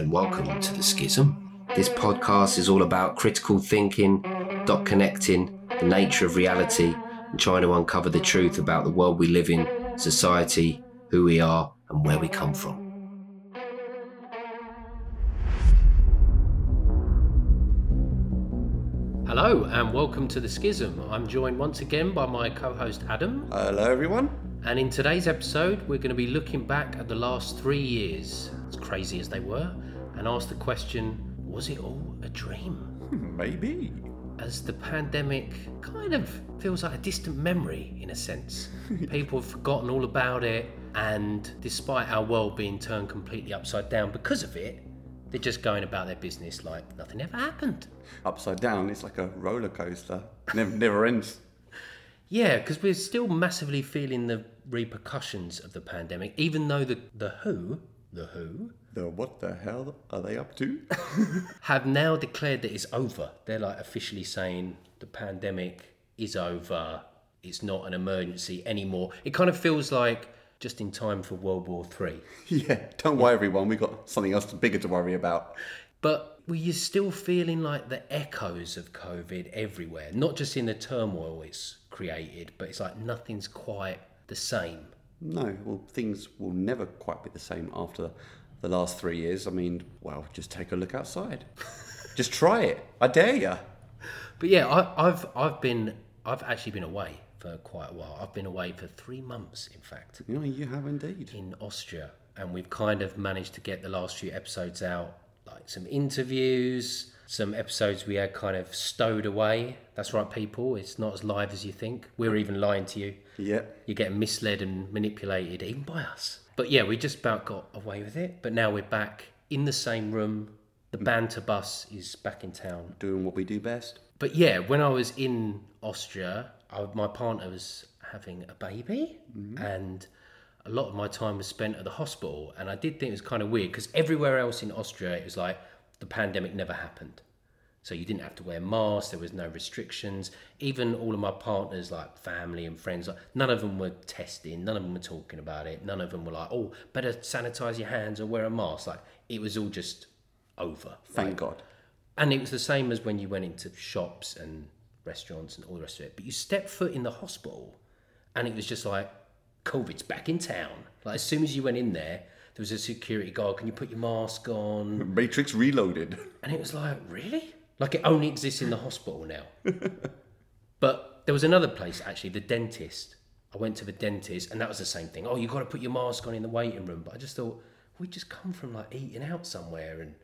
and welcome to The Schism. This podcast is all about critical thinking, dot connecting, the nature of reality, and trying to uncover the truth about the world we live in, society, who we are, and where we come from. Hello, and welcome to The Schism. I'm joined once again by my co host Adam. Hello, everyone. And in today's episode, we're going to be looking back at the last three years, as crazy as they were, and ask the question was it all a dream? Hmm, maybe. As the pandemic kind of feels like a distant memory in a sense. People have forgotten all about it, and despite our world being turned completely upside down because of it, they're just going about their business like nothing ever happened. Upside down, it's like a roller coaster. Never, never ends. Yeah, because we're still massively feeling the repercussions of the pandemic, even though the, the WHO, the WHO, The what the hell are they up to? have now declared that it's over. They're like officially saying the pandemic is over. It's not an emergency anymore. It kind of feels like just in time for World War Three. yeah, don't worry, everyone. We've got something else bigger to worry about. But were you still feeling like the echoes of COVID everywhere? Not just in the turmoil it's created, but it's like nothing's quite the same. No, well, things will never quite be the same after the last three years. I mean, well, just take a look outside. just try it. I dare you. But yeah, I, I've I've been I've actually been away for quite a while. I've been away for three months, in fact, You you have indeed. in Austria, and we've kind of managed to get the last few episodes out, like some interviews, some episodes we had kind of stowed away. That's right, people. It's not as live as you think. We're even lying to you. Yeah. You're getting misled and manipulated, even by us. But yeah, we just about got away with it. But now we're back in the same room. The mm. banter bus is back in town. Doing what we do best. But yeah, when I was in Austria, I, my partner was having a baby, mm-hmm. and a lot of my time was spent at the hospital. And I did think it was kind of weird because everywhere else in Austria, it was like the pandemic never happened. So you didn't have to wear masks. There was no restrictions. Even all of my partners, like family and friends, like none of them were testing. None of them were talking about it. None of them were like, "Oh, better sanitize your hands or wear a mask." Like it was all just over. Thank God. And it was the same as when you went into shops and restaurants and all the rest of it. But you stepped foot in the hospital and it was just like, COVID's back in town. Like as soon as you went in there, there was a security guard, can you put your mask on? Matrix Reloaded. And it was like, really? Like it only exists in the hospital now. but there was another place actually, the dentist. I went to the dentist and that was the same thing. Oh, you got to put your mask on in the waiting room. But I just thought, we just come from like eating out somewhere and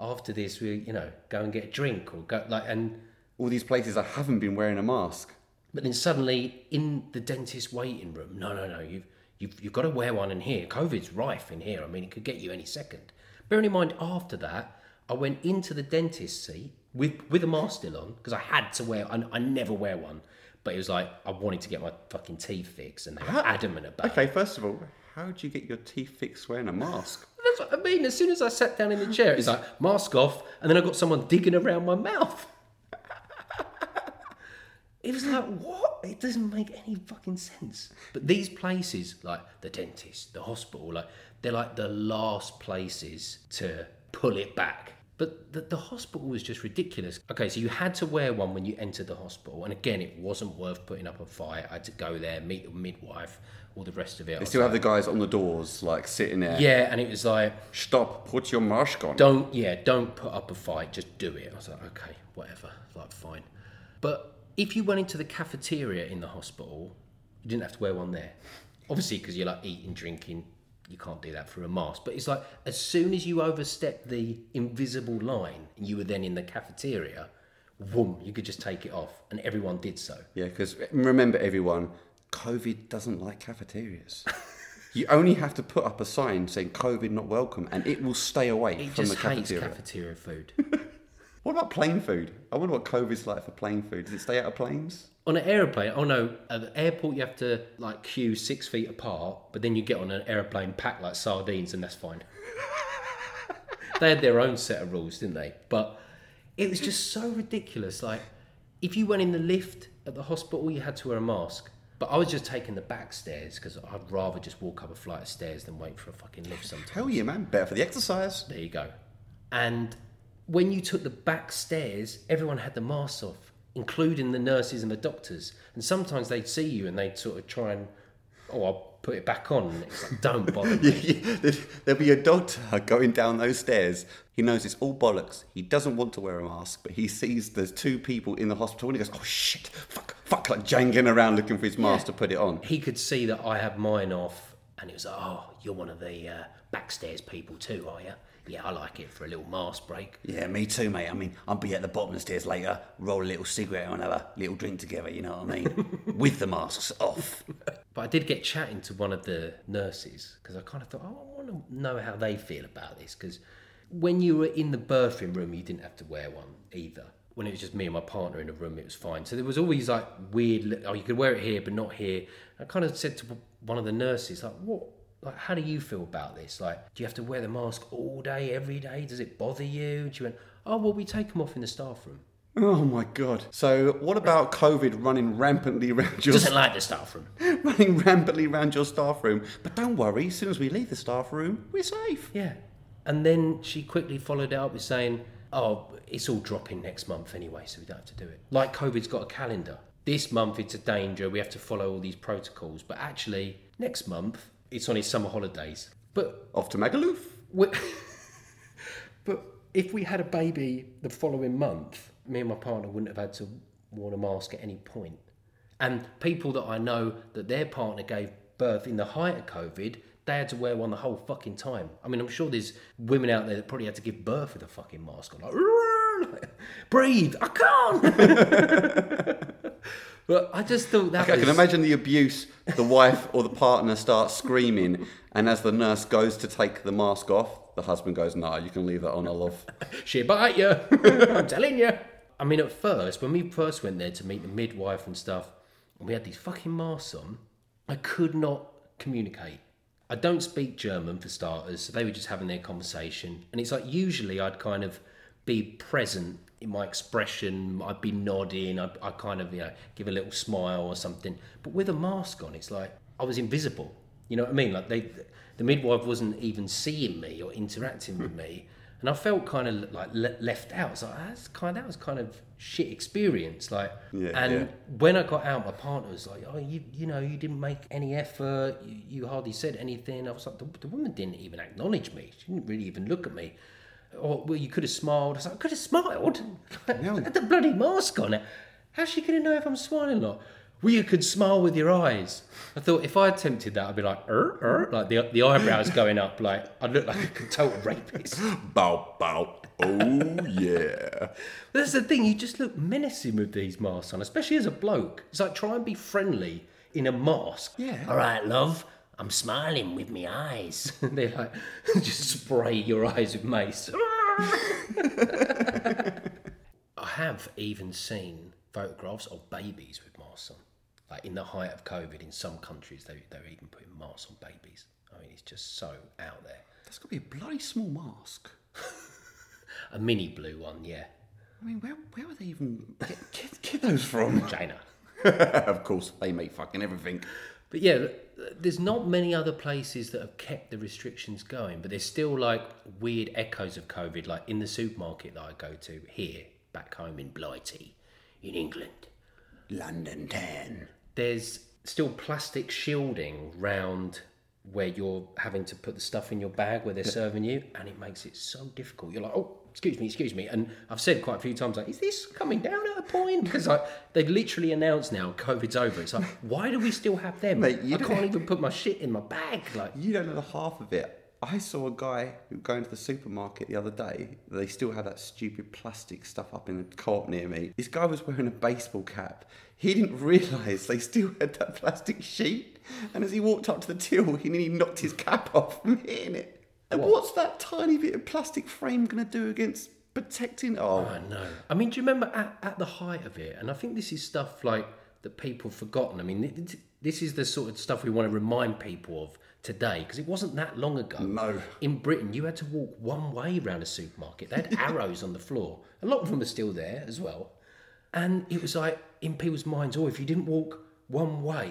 after this we, you know, go and get a drink or go like and All these places I haven't been wearing a mask. but then suddenly in the dentist waiting room, no, no, no, you've you've you've got to wear one in here. COVID's rife in here. I mean, it could get you any second. Bearing in mind, after that, I went into the dentist seat with with a mask still on because I had to wear. I, I never wear one, but it was like I wanted to get my fucking teeth fixed, and they were adamant about. it. Okay, first of all, how do you get your teeth fixed wearing a mask? That's what I mean. As soon as I sat down in the chair, it's like mask off, and then I got someone digging around my mouth. It was like, what? It doesn't make any fucking sense. But these places, like the dentist, the hospital, like they're like the last places to pull it back. But the, the hospital was just ridiculous. Okay, so you had to wear one when you entered the hospital, and again, it wasn't worth putting up a fight. I had to go there, meet the midwife, all the rest of it. They still have like, the guys on the doors, like sitting there. yeah, and it was like, Stop, put your mask on. don't yeah don't put up a fight just do it i was like okay whatever like fine but if you went into the cafeteria in the hospital you didn't have to wear one there obviously because you're like eating drinking you can't do that through a mask but it's like as soon as you overstep the invisible line and you were then in the cafeteria boom you could just take it off and everyone did so Yeah, because remember, everyone, COVID doesn't like cafeterias. you only have to put up a sign saying COVID not welcome, and it will stay away it from just the hates cafeteria. cafeteria food what about plane food? I wonder what COVID's like for plane food. Does it stay out of planes? On an aeroplane, oh no, at the airport you have to like queue six feet apart, but then you get on an aeroplane packed like sardines, and that's fine. they had their own set of rules, didn't they? But it was just so ridiculous. Like, if you went in the lift at the hospital, you had to wear a mask. But I was just taking the back stairs because I'd rather just walk up a flight of stairs than wait for a fucking lift sometimes. Hell yeah, man. Better for the exercise. There you go. And when you took the back stairs, everyone had the masks off, including the nurses and the doctors. And sometimes they'd see you and they'd sort of try and, oh, I'll put it back on. And it's like, don't bother me. There'll be a doctor going down those stairs. He knows it's all bollocks. He doesn't want to wear a mask, but he sees there's two people in the hospital and he goes, oh shit, fuck, fuck, like jangling around looking for his mask to put it on. He could see that I had mine off and it was like, oh, you're one of the uh, backstairs people too, are you? Yeah, I like it for a little mask break. Yeah, me too, mate. I mean, I'll be at the bottom of the stairs later, roll a little cigarette and have a little drink together, you know what I mean? With the masks off. But I did get chatting to one of the nurses because I kind of thought, oh, I want to know how they feel about this. Because when you were in the birthing room, you didn't have to wear one either. When it was just me and my partner in a room, it was fine. So there was always like weird, oh, you could wear it here, but not here. I kind of said to one of the nurses, like, what? Like, how do you feel about this? Like, do you have to wear the mask all day, every day? Does it bother you? She went, oh, well, we take them off in the staff room. Oh my god. So what about COVID running rampantly around your Doesn't like the staff room. running rampantly around your staff room? But don't worry, as soon as we leave the staff room, we're safe. Yeah. And then she quickly followed it up with saying, oh, it's all dropping next month anyway, so we don't have to do it. Like COVID's got a calendar. This month it's a danger, we have to follow all these protocols. But actually, next month it's on his summer holidays. But Off to Magaluf. but if we had a baby the following month, me and my partner wouldn't have had to wear a mask at any point. And people that I know that their partner gave birth in the height of COVID, they had to wear one the whole fucking time. I mean, I'm sure there's women out there that probably had to give birth with a fucking mask on. Like, breathe, I can't. but I just thought that I was can imagine the abuse. The wife or the partner starts screaming, and as the nurse goes to take the mask off, the husband goes, "No, you can leave that on, I love." she bite you. I'm telling you. I mean, at first, when we first went there to meet the midwife and stuff, and we had these fucking masks on, I could not communicate. I don't speak German for starters, so they were just having their conversation. And it's like usually I'd kind of be present in my expression, I'd be nodding, I'd, I'd kind of, you know, give a little smile or something. But with a mask on, it's like I was invisible. You know what I mean? Like they, the midwife wasn't even seeing me or interacting with me, and I felt kind of like le- left out. So that's kind, that was kind of shit experience. Like, Yeah, and yeah. when I got out, my partner was like, "Oh, you, you know, you didn't make any effort. You, you hardly said anything." I was like, the, "The woman didn't even acknowledge me. She didn't really even look at me." Or well, you could have smiled. I was like, "I could have smiled." I had the bloody mask on it. How's she going to know if I'm smiling or not? Well, you could smile with your eyes. I thought if I attempted that, I'd be like, er, er, like the the eyebrows going up, like I'd look like a total rapist. bow, bow. Oh yeah. That's the thing, you just look menacing with these masks on, especially as a bloke. It's like try and be friendly in a mask. Yeah. All right, love, I'm smiling with my eyes. They're like, just spray your eyes with mace. I have even seen photographs of babies with masks on. Like in the height of COVID, in some countries, they, they're even putting masks on babies. I mean, it's just so out there. That's got to be a bloody small mask. A mini blue one, yeah. I mean, where where would they even get, get, get those from? China. of course, they make fucking everything. But yeah, there's not many other places that have kept the restrictions going, but there's still like weird echoes of COVID, like in the supermarket that I go to here, back home in Blighty, in England. London ten. There's still plastic shielding round where you're having to put the stuff in your bag where they're serving you, and it makes it so difficult. You're like, oh, excuse me, excuse me, and I've said quite a few times, like, is this coming down at a point? Because like they've literally announced now COVID's over. It's like, why do we still have them? Mate, you I can't even put my shit in my bag. Like, You don't know the half of it. I saw a guy going to the supermarket the other day. They still had that stupid plastic stuff up in the co-op near me. This guy was wearing a baseball cap. He didn't realise they still had that plastic sheet. And as he walked up to the till, he nearly knocked his cap off from hitting it. And what's that tiny bit of plastic frame going to do against protecting? Oh, I know. I mean, do you remember at, at the height of it? And I think this is stuff like that people have forgotten. I mean, th- th- this is the sort of stuff we want to remind people of today because it wasn't that long ago. No. In Britain, you had to walk one way around a supermarket. They had arrows on the floor. A lot of them are still there as well. And it was like in people's minds, oh, if you didn't walk one way,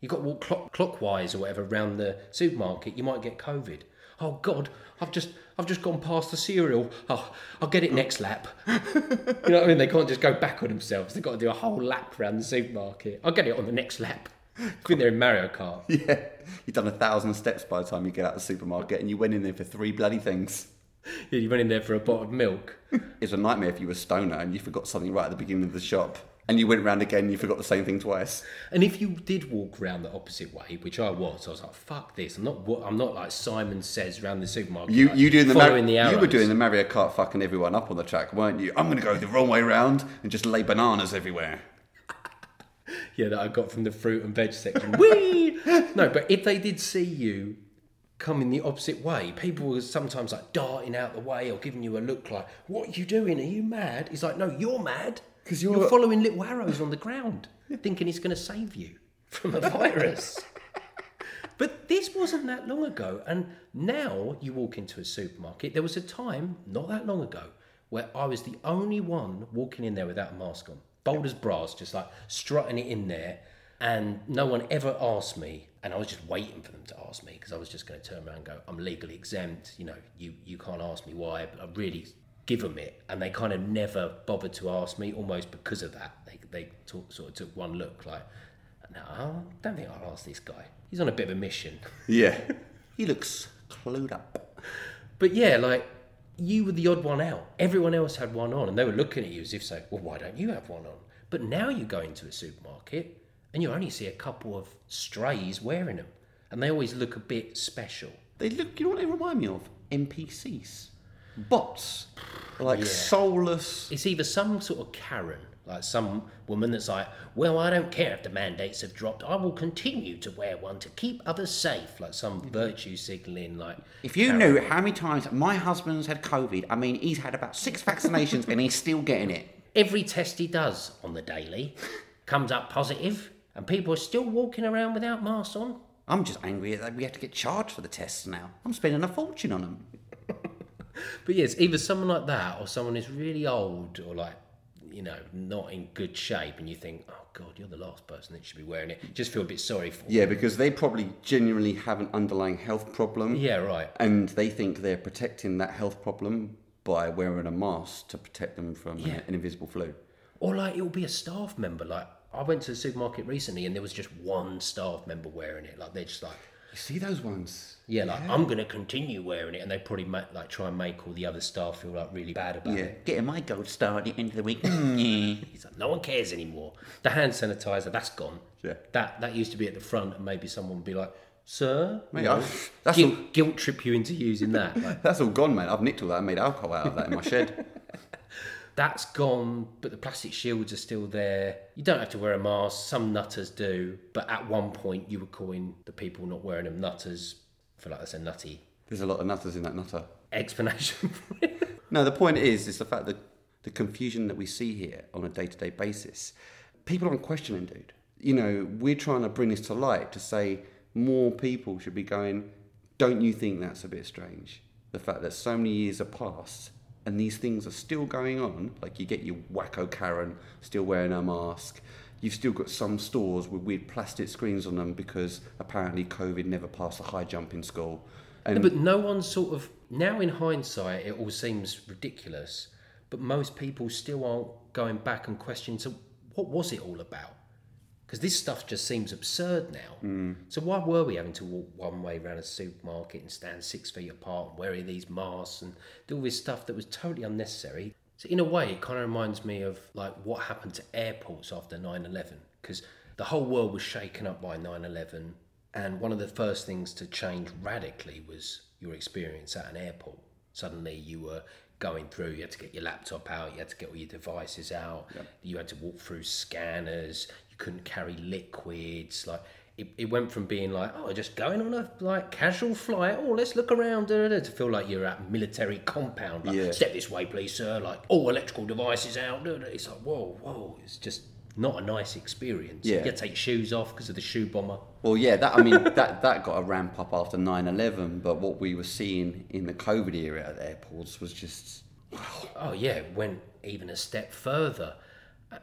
you got to walk clock- clockwise or whatever around the supermarket, you might get COVID. Oh God, I've just I've just gone past the cereal. Oh, I'll get it oh. next lap. you know what I mean? They can't just go back on themselves. They've got to do a whole lap around the supermarket. I'll get it on the next lap. I think they're in Mario Kart. Yeah, you've done a thousand steps by the time you get out of the supermarket, and you went in there for three bloody things. Yeah, you went in there for a bottle of milk. It's a nightmare if you were a stoner and you forgot something right at the beginning of the shop, and you went round again you forgot the same thing twice. And if you did walk round the opposite way, which I was, I was like, "Fuck this!" I'm not. I'm not like Simon says around the supermarket. You like, you doing the Mar- the you were doing the Mario Kart fucking everyone up on the track, weren't you? I'm gonna go the wrong way round and just lay bananas everywhere. yeah that I got from the fruit and veg section. Whee! no, but if they did see you coming the opposite way, people were sometimes like darting out the way or giving you a look like, "What are you doing? Are you mad?" He's like, "No, you're mad 'Cause you're... you're- following little arrows on the ground, thinking it's going to save you from a virus." But this wasn't that long ago, and now you walk into a supermarket. There was a time not that long ago where I was the only one walking in there without a mask on, bold as brass, just like strutting it in there, and no one ever asked me. And I was just waiting for them to ask me because I was just going to turn around and go, "I'm legally exempt. You know, you you can't ask me why." But I really give them it, and they kind of never bothered to ask me, almost because of that. They they talk, sort of took one look like. No, I don't think I'll ask this guy. He's on a bit of a mission. Yeah, he looks clued up. But yeah, like you were the odd one out. Everyone else had one on, and they were looking at you as if saying, "Well, why don't you have one on?" But now you go into a supermarket and you only see a couple of strays wearing them, and they always look a bit special. They look. You know what they remind me of? NPCs, bots, like soulless. It's either some sort of Karen, like some woman that's like, "Well, I don't care if the mandates have dropped. I will continue to wear one to keep others safe," like some mm-hmm. virtue signaling, like. If you knew how many times my husband's had COVID, I mean, he's had about six vaccinations and he's still getting it. Every test he does on the daily comes up positive, and people are still walking around without masks on. I'm just angry that we have to get charged for the tests now. I'm spending a fortune on them. But yes, either someone like that or someone who's really old or like, you know, not in good shape, and you think, oh God, you're the last person that should be wearing it. Just feel a bit sorry for. Yeah, because they probably genuinely have an underlying health problem. Yeah, right. And they think they're protecting that health problem by wearing a mask to protect them from Yeah. an invisible flu. Or like it'll be a staff member. Like I went to the supermarket recently, and there was just one staff member wearing it. Like they're just like. You see those ones? Yeah, like I'm gonna continue wearing it, and they probably make, like try and make all the other staff feel like really bad about it. Yeah. it. Getting my gold star at the end of the week. Hmm. He's like, no one cares anymore. The hand sanitizer, that's gone. Yeah. That that used to be at the front, and maybe someone would be like, "Sir," Mate, You know, that's guilt, all- guilt trip you into using that. Like, That's all gone, mate. I've nicked all that and made alcohol out of that in my shed. that's gone, but the plastic shields are still there. You don't have to wear a mask. Some nutters do, but at one point you were calling the people not wearing them nutters. I feel like that's a nutty There's a lot of nutters in that nutter. explanation. No, the point is, is the fact that the confusion that we see here on a day-to-day basis, people aren't questioning, dude. You know, we're trying to bring this to light to say more people should be going. Don't you think that's a bit strange? The fact that so many years have passed and these things are still going on. Like you get your wacko Karen still wearing a mask. You've still got some stores with weird plastic screens on them because apparently COVID never passed a high jump in school. And but no one sort of now in hindsight it all seems ridiculous but most people still aren't going back and questioning so what was it all about because this stuff just seems absurd now. Mm. So why were we having to walk one way around a supermarket and stand six feet apart and wear these masks and do all this stuff that was totally unnecessary? So in a way it kind of reminds me of like what happened to airports after 9-11 because the whole world was shaken up by 9-11 and one of the first things to change radically was your experience at an airport. Suddenly you were going through, you had to get your laptop out, you had to get all your devices out, you had to walk through scanners, you couldn't carry liquids. Like it, it went from being like, oh, just going on a like casual flight, oh, let's look around, da, da, da, to feel like you're at military compound. Like, Yeah. step this way, please, sir. Like, all electrical devices out. It's like, whoa, whoa. It's just not a nice experience. Yeah. You take your shoes off because of the shoe bomber. Well, yeah, that I mean that that got a ramp up after 9/11, but what we were seeing in the COVID era at airports was just Oh yeah, it went even a step further,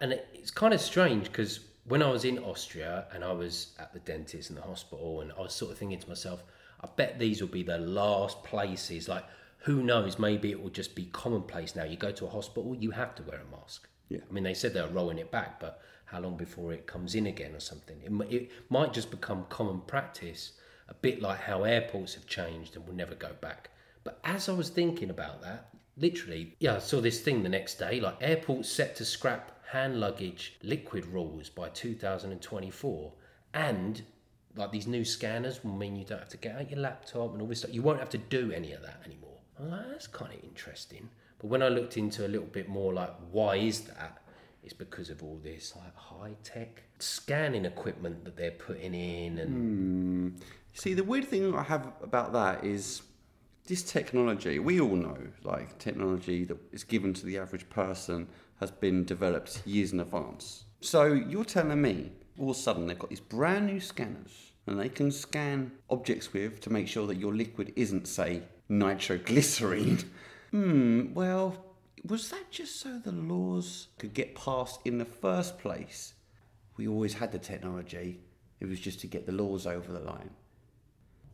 and it, it's kind of strange because when I was in Austria and I was at the dentist in the hospital, and I was sort of thinking to myself, I bet these will be the last places. Like, who knows? Maybe it will just be commonplace now. You go to a hospital, you have to wear a mask. Yeah. I mean, they said they're rolling it back, but how long before it comes in again or something? It, it might just become common practice, a bit like how airports have changed and will never go back. But as I was thinking about that, literally, yeah, I saw this thing the next day like airports set to scrap hand luggage liquid rules by 2024. And like these new scanners will mean you don't have to get out your laptop and all this stuff. You won't have to do any of that anymore. I'm like, that's kind of interesting. But when I looked into a little bit more, like, why is that? It's because of all this like high tech scanning equipment that they're putting in, and hmm. See, the weird thing I have about that is this technology. We all know, like technology that is given to the average person has been developed years in advance. So you're telling me all of a sudden they've got these brand new scanners and they can scan objects with to make sure that your liquid isn't, say, nitroglycerine. hmm. Well, was that just so the laws could get passed in the first place? We always had the technology. It was just to get the laws over the line.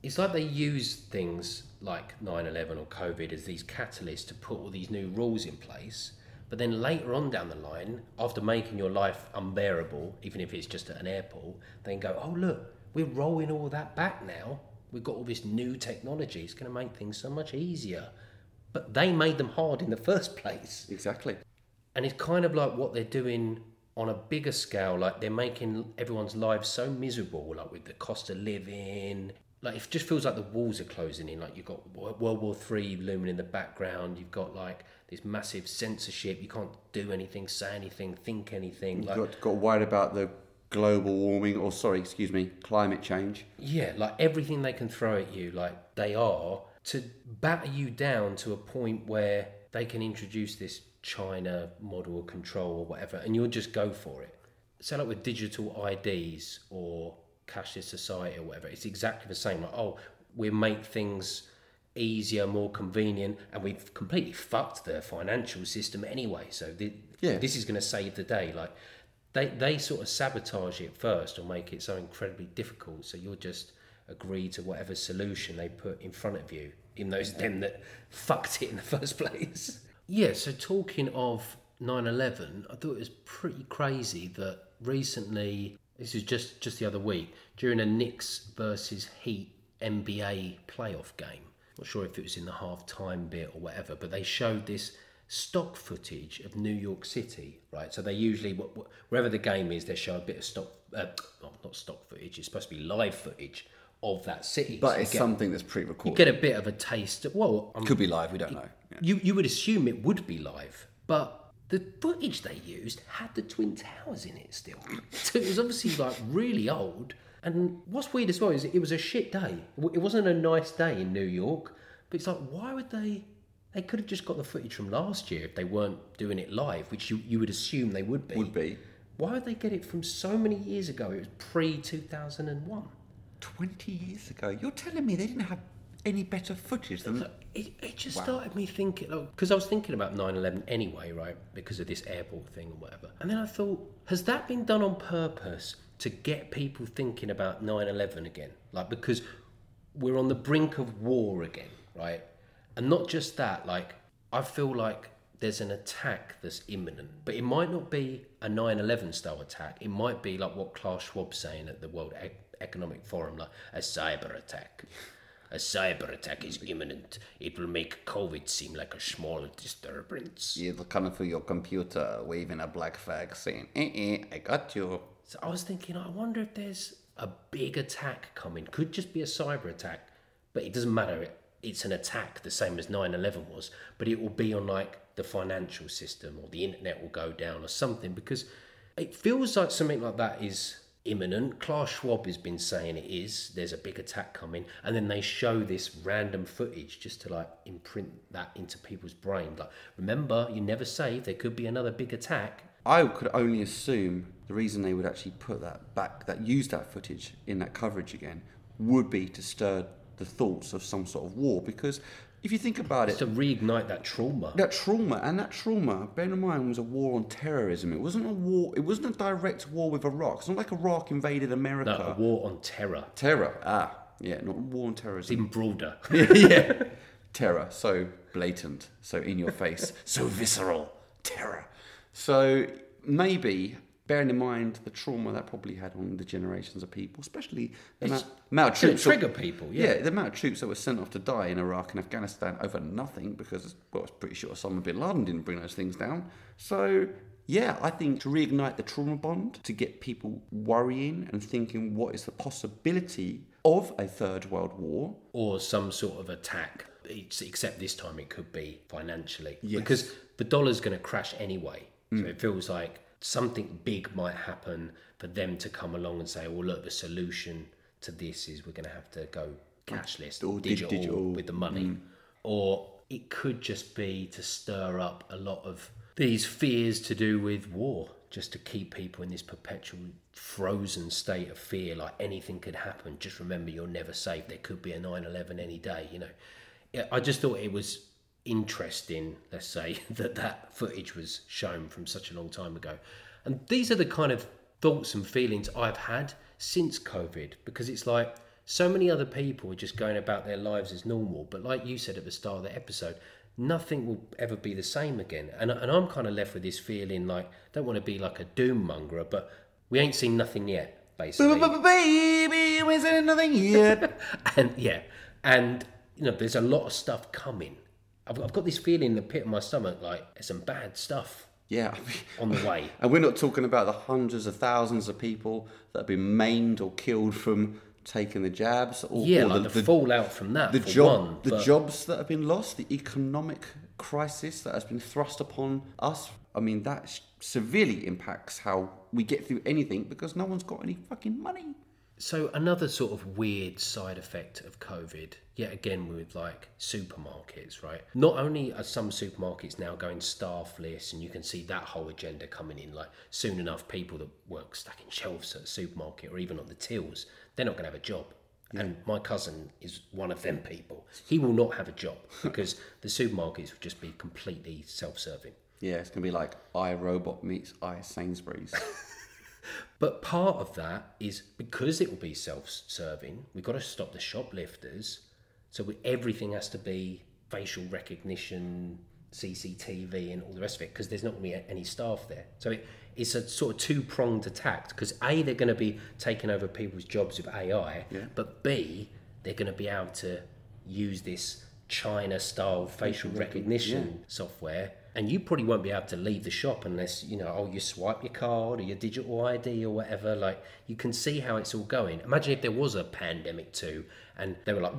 it's like they use things like 9-11 or covid as these catalysts to put all these new rules in place but then later on down the line after making your life unbearable even if it's just at an airport then go oh look we're rolling all that back now. We've got all this new technology. It's going to make things so much easier. But they made them hard in the first place. Exactly. and it's kind of like what they're doing on a bigger scale like they're making everyone's lives so miserable like with the cost of living. Like it just feels like the walls are closing in. Like you've got world war three looming in the background. You've got like this massive censorship you can't do anything say anything think anything like got, got worried about the global warming, or sorry, excuse me, climate change. Yeah, like everything they can throw at you, like they are, to batter you down to a point where they can introduce this China model of control or whatever, and you'll just go for it. So, like with digital IDs or cashless society or whatever, it's exactly the same. Like, oh, we make things easier, more convenient, and we've completely fucked the financial system anyway. So, the, Yeah. this is going to save the day. Like, they they sort of sabotage it first or make it so incredibly difficult. So you'll just agree to whatever solution they put in front of you, even though it's them that fucked it in the first place. Yeah. So talking of 9/11, I thought it was pretty crazy that recently. This is just just the other week during a Knicks versus Heat NBA playoff game. Not sure if it was in the half time bit or whatever, but they showed this stock footage of New York City, right? So they usually, wh- wh- wherever the game is, they show a bit of stock, uh, oh, not stock footage, it's supposed to be live footage of that city. But So it's get, something that's pre-recorded. You get a bit of a taste. Of, Well, I'm Could be live. We don't know. Yeah. you you would assume it would be live, but the footage they used had the twin towers in it still. So it was obviously like really old. And what's weird as well is it was a shit day. It wasn't a nice day in New York. But it's like, why would they? They could have just got the footage from last year if they weren't doing it live, which you, you would assume they would be. Would be. Why would they get it from so many years ago? It was pre two thousand and one. Twenty years ago, you're telling me they didn't have any better footage than It, it just started me thinking, because I was thinking about 9 11 anyway, right? Because of this airport thing or whatever. And then I thought, has that been done on purpose to get people thinking about 9 11 again? Like, because we're on the brink of war again, right? And not just that, like, I feel like there's an attack that's imminent, but it might not be a 9 11 style attack. It might be like what Klaus Schwab's saying at the World Economic Forum, like a cyber attack. A cyber attack is imminent. It will make COVID seem like a small disturbance. you're coming through your computer waving a black flag saying, eh, eh, I got you. So I was thinking, I wonder if there's a big attack coming. Could just be a cyber attack, but it doesn't matter. It, it's an attack the same as 9 11 was, but it will be on like the financial system or the internet will go down or something because it feels like something like that is imminent. Klaus Schwab has been saying it is. There's a big attack coming, and then they show this random footage just to like imprint that into people's brains. Like, remember, you never say there could be another big attack. I could only assume the reason they would actually put that back, that use that footage in that coverage again, would be to stir the thoughts of some sort of war. Because if you think about it, To reignite that trauma. that trauma and that trauma, bear in mind, was a war on terrorism. It wasn't a war. It wasn't a direct war with Iraq. It's not like Iraq invaded America. No, a war on terror. Terror. Ah, Yeah, not war It's terrorism. even broader. yeah. Terror. So blatant. So in your face. so visceral. Terror. So maybe bearing in mind the trauma that probably had on the generations of people, especially the amount, amount of troops. that- trigger people, yeah. the amount of troops that were sent off to die in Iraq and Afghanistan over nothing because, well, it's pretty sure Osama bin Laden didn't bring those things down. So, yeah, I think to reignite the trauma bond, to get people worrying and thinking what is the possibility of a third world war, or some sort of attack. Except this time it could be financially Yes. because the dollar's going to crash anyway. So mm. it feels like something big might happen for them to come along and say, "Well, look, the solution to this is we're going to have to go cashless, Or digital, digital, with the money," mm. or it could just be to stir up a lot of these fears to do with war, just to keep people in this perpetual frozen state of fear, like anything could happen. Just remember, you're never safe. There could be a 9/11 any day. You know, I just thought it was interesting. Let's say that that footage was shown from such a long time ago, and these are the kind of thoughts and feelings I've had since COVID because it's like so many other people are just going about their lives as normal. But like you said at the start of the episode, nothing will ever be the same again. And, and I'm kind of left with this feeling like, don't want to be like a doom monger, but we ain't seen nothing yet, basically. baby, we said nothing yet. and yeah, and you know, there's a lot of stuff coming. I've, I've got this feeling in the pit of my stomach like there's some bad stuff yeah, I mean, on the way. and we're not talking about the hundreds of thousands of people that have been maimed or killed from taking the jabs, or, Yeah, or like the, fallout from that. the for job, one, the jobs that have been lost, the economic crisis that has been thrust upon us. I mean, that severely impacts how we get through anything because no one's got any fucking money. So another sort of weird side effect of COVID, yet again with like supermarkets, right? Not only are some supermarkets now going staffless, and you can see that whole agenda coming in. Like soon enough, people that work stacking shelves at a supermarket or even on the tills, they're not going to have a job. And my cousin is one of them people. He will not have a job because the supermarkets will just be completely self-serving. Yeah, it's gonna be like iRobot meets i Sainsbury's. But part of that is because it will be self-serving. We've got to stop the shoplifters. So we, everything has to be facial recognition, CCTV, and all the rest of it because there's not going to be any staff there. So it, it's a sort of two-pronged attack because a they're going to be taking over people's jobs with AI, but b they're going to be able to use this China-style facial recognition software. And you probably won't be able to leave the shop unless, you know, oh, you swipe your card or your digital ID or whatever. Like, you can see how it's all going. Imagine if there was a pandemic too and they were like,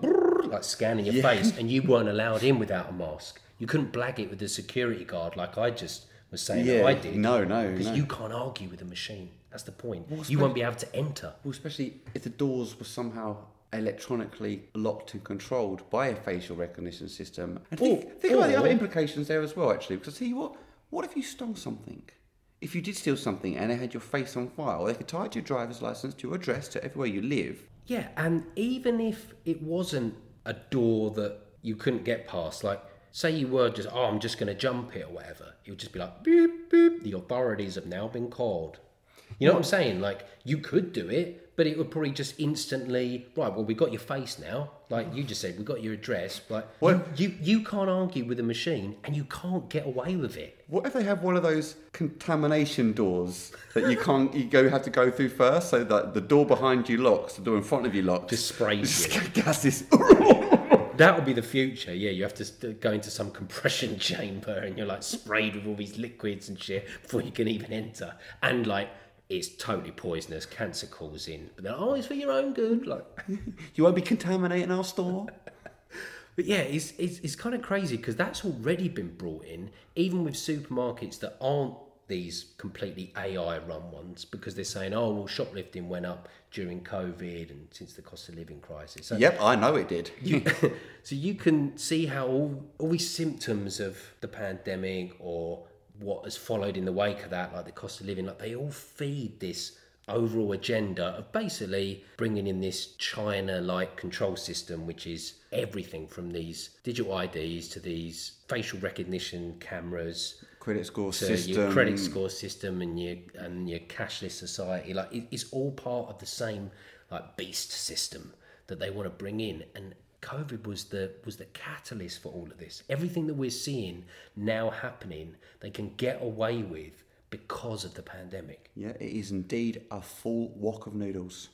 like scanning your face and you weren't allowed in without a mask. You couldn't blag it with the security guard like I just was saying that Yeah, I did. no, no, Because no. you can't argue with a machine. That's the point. you won't be able to enter. well, especially if the doors were somehow electronically locked and controlled by a facial recognition system. And think, Or- think about the other implications there as well, actually. Because I tell you what, what if you stole something? If you did steal something and they had your face on file, they could tie it to your driver's license, to your address, to everywhere you live. Yeah, and even if it wasn't a door that you couldn't get past, like say you were just, oh, I'm just going to jump it or whatever, it would just be like, boop, boop, the authorities have now been called. You know what hmm. I'm saying? Like, you could do it, but it would probably just instantly, right, well, we got your face now. Like you just said, we got your address. Like, you, you, you can't argue with a machine and you can't get away with it. What if they have one of those contamination doors that you can't you go have to go through first, so that the door behind you locks, the door in front of you locks. Just sprays you. gas this. That would be the future. Yeah, you have to go into some compression chamber and you're like sprayed with all these liquids and shit before you can even enter. And like, it's totally poisonous, cancer causing. But oh, it's for your own good. Like, you won't be contaminating our store. but yeah, it's it's, it's kind of crazy because that's already been brought in, even with supermarkets that aren't these completely AI run ones, because they're saying, oh, well, shoplifting went up during COVID and since the cost of living crisis. So Yep, I know it did. you, so you can see how all, all these symptoms of the pandemic or what has followed in the wake of that, like the cost of living, like they all feed this overall agenda of basically bringing in this China-like control system, which is everything from these digital IDs to these facial recognition cameras Credit score system. your credit score system and your and your cashless society. Like it, it's all part of the same like beast system that they want to bring in, and COVID was the was the catalyst for all of this. Everything that we're seeing now happening, they can get away with because of the pandemic. Yeah, it is indeed a full wok of noodles.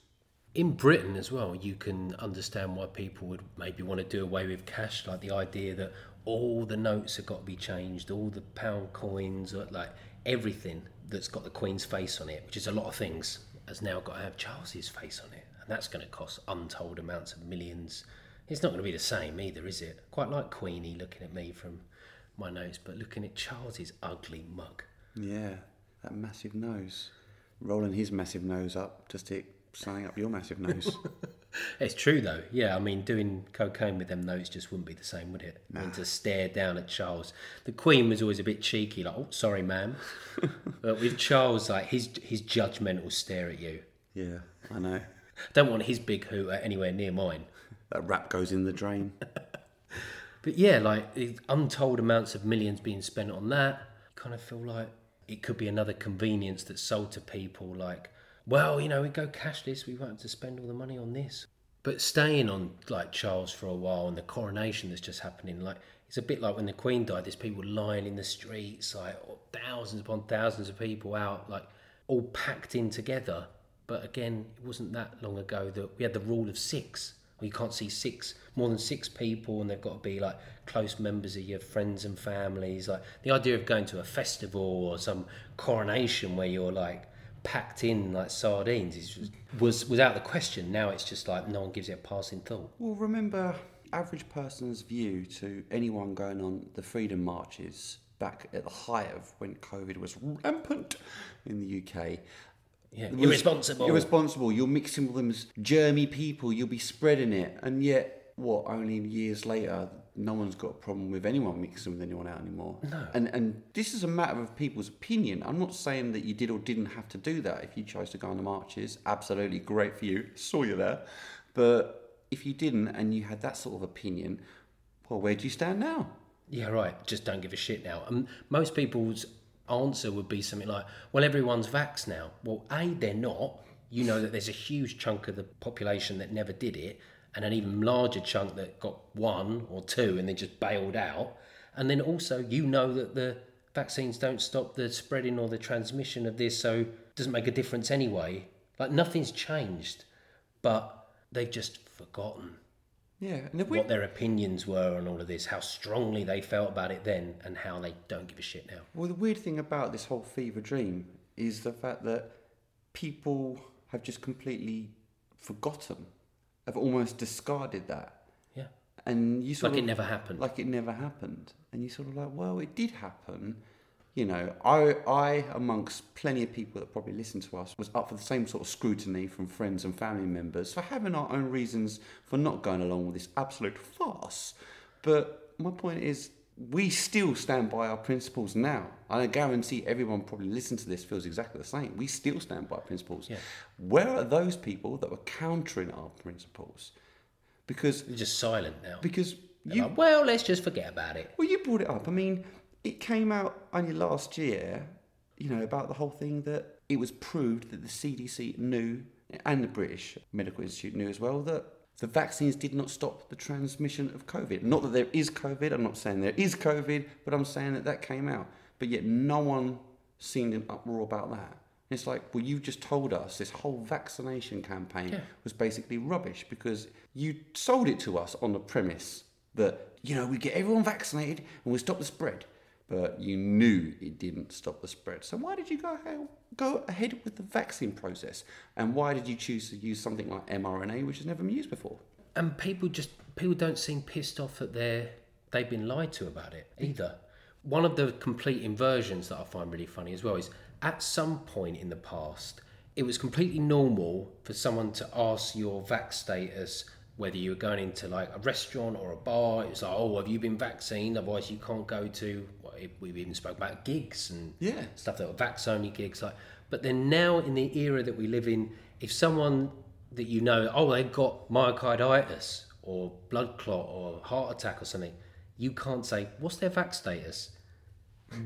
In Britain as well, you can understand why people would maybe want to do away with cash, like the idea that all the notes have got to be changed, all the pound coins, or like everything that's got the Queen's face on it, which is a lot of things, has now got to have Charles's face on it, and that's going to cost untold amounts of millions. It's not going to be the same either, is it? Quite like Queenie looking at me from my notes, but looking at Charles's ugly mug. Yeah, that massive nose. Rolling his massive nose up to stick something up your massive nose. It's true though, yeah. I mean, doing cocaine with them notes just wouldn't be the same, would it? I mean, to stare down at Charles. The Queen was always a bit cheeky, like, "Oh, sorry, ma'am," but with Charles, like his his judgmental stare at you. yeah, I know. Don't want his big hooter anywhere near mine. That rap goes in the drain. But yeah, like untold amounts of millions being spent on that, kind of feel like it could be another convenience that's sold to people. Like, well, you know, we go cashless, we won't have to spend all the money on this. But staying on like Charles for a while and the coronation that's just happening, like it's a bit like when the Queen died. There's people lying in the streets, like thousands upon thousands of people out, like all packed in together. But again, it wasn't that long ago that we had the rule of six. You can't see six more than six people, and they've got to be like close members of your friends and families. Like the idea of going to a festival or some coronation where you're like packed in like sardines is, was was out the question. Now it's just like no one gives it a passing thought. Well, remember, average person's view to anyone going on the freedom marches back at the height of when COVID was rampant in the UK. Yeah, irresponsible. Irresponsible. You're responsible. You're mixing with them germy people. You'll be spreading it, and yet, what? Only years later, no one's got a problem with anyone mixing with anyone out anymore. No. And and this is a matter of people's opinion. I'm not saying that you did or didn't have to do that. If you chose to go on the marches, absolutely great for you. Saw you there. But if you didn't, and you had that sort of opinion, well, where do you stand now? Yeah, right. Just don't give a shit now. And most people's answer would be something like, "Well, everyone's vaxxed now." Well, a they're not. You know that there's a huge chunk of the population that never did it, and an even larger chunk that got one or two and then just bailed out. And then also, you know that the vaccines don't stop the spreading or the transmission of this, so it doesn't make a difference anyway. Like nothing's changed, but they've just forgotten Yeah, and we, what their opinions were on all of this, how strongly they felt about it then, and how they don't give a shit now. Well, the weird thing about this whole fever dream is the fact that people have just completely forgotten, have almost discarded that, Yeah, and you sort of like of it never happened. like it never happened, and you sort of like, well, it did happen. You know, I, I, amongst plenty of people that probably listen to us, was up for the same sort of scrutiny from friends and family members for having our own reasons for not going along with this absolute farce. But my point is, we still stand by our principles now. And I guarantee everyone probably listening to this feels exactly the same. We still stand by principles. Yeah. Where are those people that were countering our principles? Because They're just silent now. because you like, well, let's just forget about it. well, you brought it up. I mean, it came out only last year, you know, about the whole thing that it was proved that the CDC knew, and the British Medical Institute knew as well, that the vaccines did not stop the transmission of COVID. Not that there is COVID, I'm not saying there is COVID, but I'm saying that that came out. But yet no one seemed in uproar about that. It's like, well, you just told us this whole vaccination campaign Yeah. was basically rubbish because you sold it to us on the premise that, you know, we get everyone vaccinated and we stop the spread. But you knew it didn't stop the spread. So why did you go ahead, go ahead with the vaccine process? And why did you choose to use something like mRNA, which has never been used before? And people just people don't seem pissed off that they're they've been lied to about it either. One of the complete inversions that I find really funny as well is at some point in the past, it was completely normal for someone to ask your vax status whether you were going into like a restaurant or a bar. It was like, oh, have you been vaccinated? Otherwise, you can't go to. Well, we've even spoke about gigs and Yeah. stuff that were vax only gigs. Like, but then now in the era that we live in, if someone that you know, oh, they've got myocarditis or blood clot or heart attack or something, you can't say what's their vax status.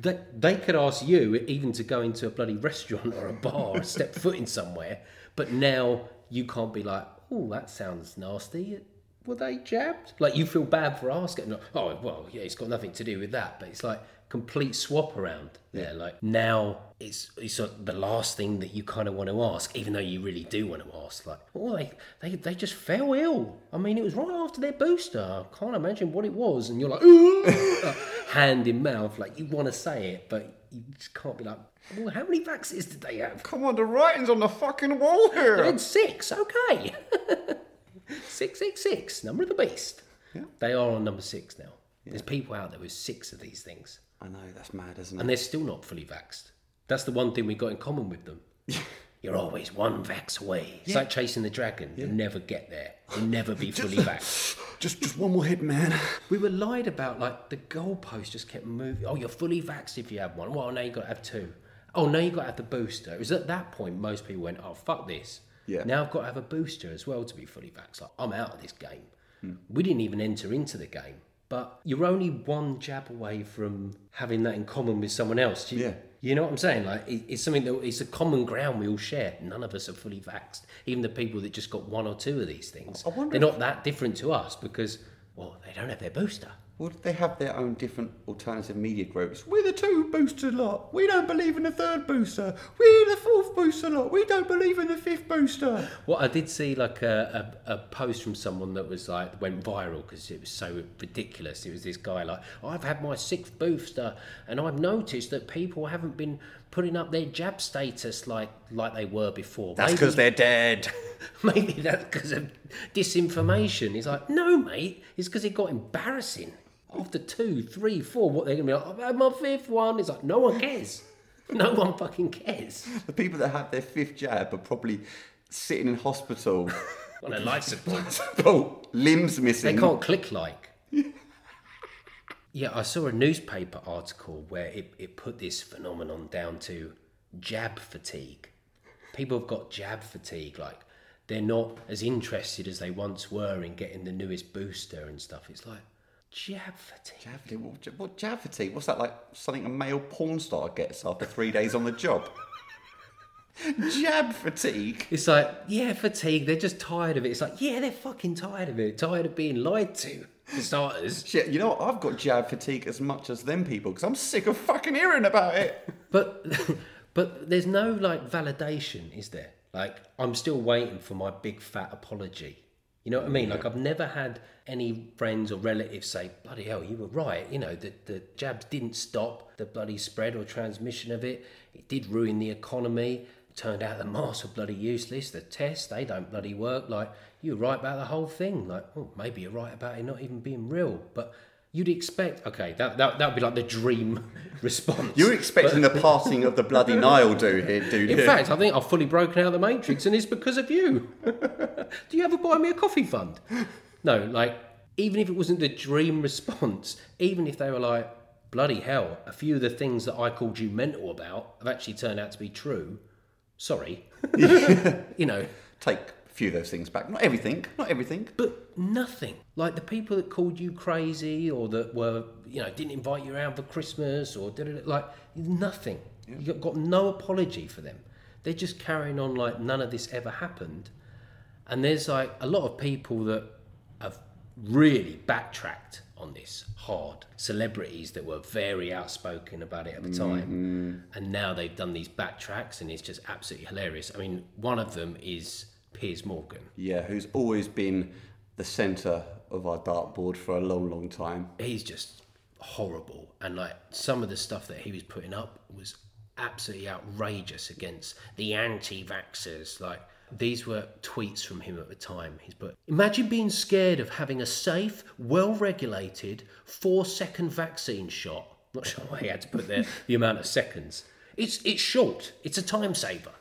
They, they could ask you even to go into a bloody restaurant or a bar or step foot in somewhere, but now you can't be like, oh, that sounds nasty. Were they jabbed? Like you feel bad for asking. Oh, well, yeah, it's got nothing to do with that. But it's like complete swap around there. Like now, it's it's sort of the last thing that you kind of want to ask, even though you really do want to ask. Like, oh, they they they just fell ill. I mean, it was right after their booster. I can't imagine what it was. And you're like, "Ooh," like, hand in mouth, like you want to say it, but you just can't be like, well, how many vaccines did they have? Come on, the writing's on the fucking wall here. They had six. Okay. six, six, six. Number of the beast. Yeah. They are on number six now. There's people out there with six of these things, I know, that's mad, isn't it? and they're still not fully vaxxed. That's the one thing we've got in common with them. You're always one vax away. It's like chasing the dragon. You'll never get there. You'll never be fully vaxxed. Just, just one more hit, man. We were lied about, like the goalpost just kept moving. Oh, you're fully vaxxed if you have one. Well, now you've got to have two. Oh, now you've got to have the booster. It was at that point most people went, oh, fuck this. Yeah. Now I've got to have a booster as well to be fully vaxxed. Like, I'm out of this game. We didn't even enter into the game. But you're only one jab away from having that in common with someone else. You, Yeah. You know what I'm saying? Like it, it's something that it's a common ground we all share. None of us are fully vaxxed. Even the people that just got one or two of these things, they're not that different to us because well, they don't have their booster. Well, they have their own different alternative media groups. We're the two booster lot. We don't believe in the third booster. We're the fourth booster lot. We don't believe in the fifth booster. Well, I did see like a, a, a post from someone that was like went viral because it was so ridiculous. It was this guy like, I've had my sixth booster, and I've noticed that people haven't been putting up their jab status like like they were before. That's because they're dead. maybe that's because of disinformation. He's like, no, mate, it's because it got embarrassing. After two, three, four, what they're gonna be like? I've had my fifth one. It's like no one cares. No one fucking cares. The people that have their fifth jab are probably sitting in hospital. On a life support. oh, limbs missing. They can't click like. yeah, I saw a newspaper article where it, it put this phenomenon down to jab fatigue. People have got jab fatigue, like they're not as interested as they once were in getting the newest booster and stuff. It's like jab fatigue. Jab fatigue? What, what jab fatigue? What's that like? Something a male porn star gets after three days on the job? jab fatigue. It's like, yeah, fatigue. They're just tired of it. It's like, yeah, they're fucking tired of it. Tired of being lied to, for starters. Shit, you know what? I've got jab fatigue as much as them people because I'm sick of fucking hearing about it. But but there's no like validation, is there? Like I'm still waiting for my big fat apology. You know what I mean? Like I've never had any friends or relatives say, "Bloody hell, you were right." You know, that the jabs didn't stop the bloody spread or transmission of it. It did ruin the economy. It turned out the masks were bloody useless. The tests they don't bloody work. Like you're right about the whole thing. Like, oh, maybe you're right about it not even being real, but. You'd expect, okay, that that that would be like the dream response. You're expecting the passing of the bloody Nile, dude. Here, dude. In fact, I think I've fully broken out of the matrix, and it's because of you. Do you ever buy me a coffee fund? No, like even if it wasn't the dream response, even if they were like, bloody hell, a few of the things that I called you mental about have actually turned out to be true. Sorry, you know, take few of those things back. Not everything. Not everything. but nothing. Like the people that called you crazy or that were, you know, didn't invite you around for Christmas or did it like nothing. You got, got no apology for them. They're just carrying on like none of this ever happened. And there's like a lot of people that have really backtracked on this hard. Celebrities that were very outspoken about it at the time. Mm-hmm. And now they've done these backtracks and it's just absolutely hilarious. I mean, one of them is Piers Morgan. Yeah, who's always been the centre of our dartboard for a long, long time. he's just horrible. And like some of the stuff that he was putting up was absolutely outrageous against the anti-vaxxers. Like these were tweets from him at the time. He's put imagine being scared of having a safe well regulated four second vaccine shot. Not sure why he had to put there the amount of seconds. It's it's short. It's a time saver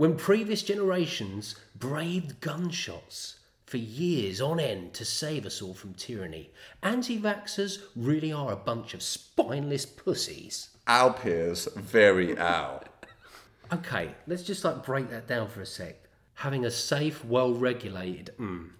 when previous generations braved gunshots for years on end to save us all from tyranny, anti vaxxers really are a bunch of spineless pussies. Our peers, very our. Okay, let's just like break that down for a sec. Having a safe, well regulated, mm,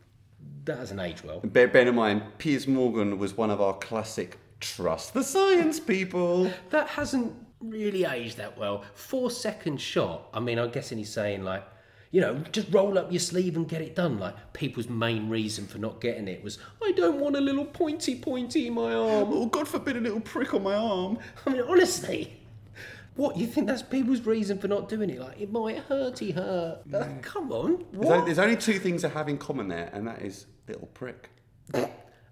that doesn't age well. Bear, bear in mind, Piers Morgan was one of our classic trust the science people. That hasn't really aged that well. Four second shot. I mean, I'm guessing he's saying like, You know, just roll up your sleeve and get it done. Like people's main reason for not getting it was, I don't want a little pointy pointy in my arm. Oh, God forbid a little prick on my arm. I mean, honestly, what you think that's people's reason for not doing it? Like it might hurty hurt. Uh, come on, There's only, there's only two things they have in common there, and that is little prick.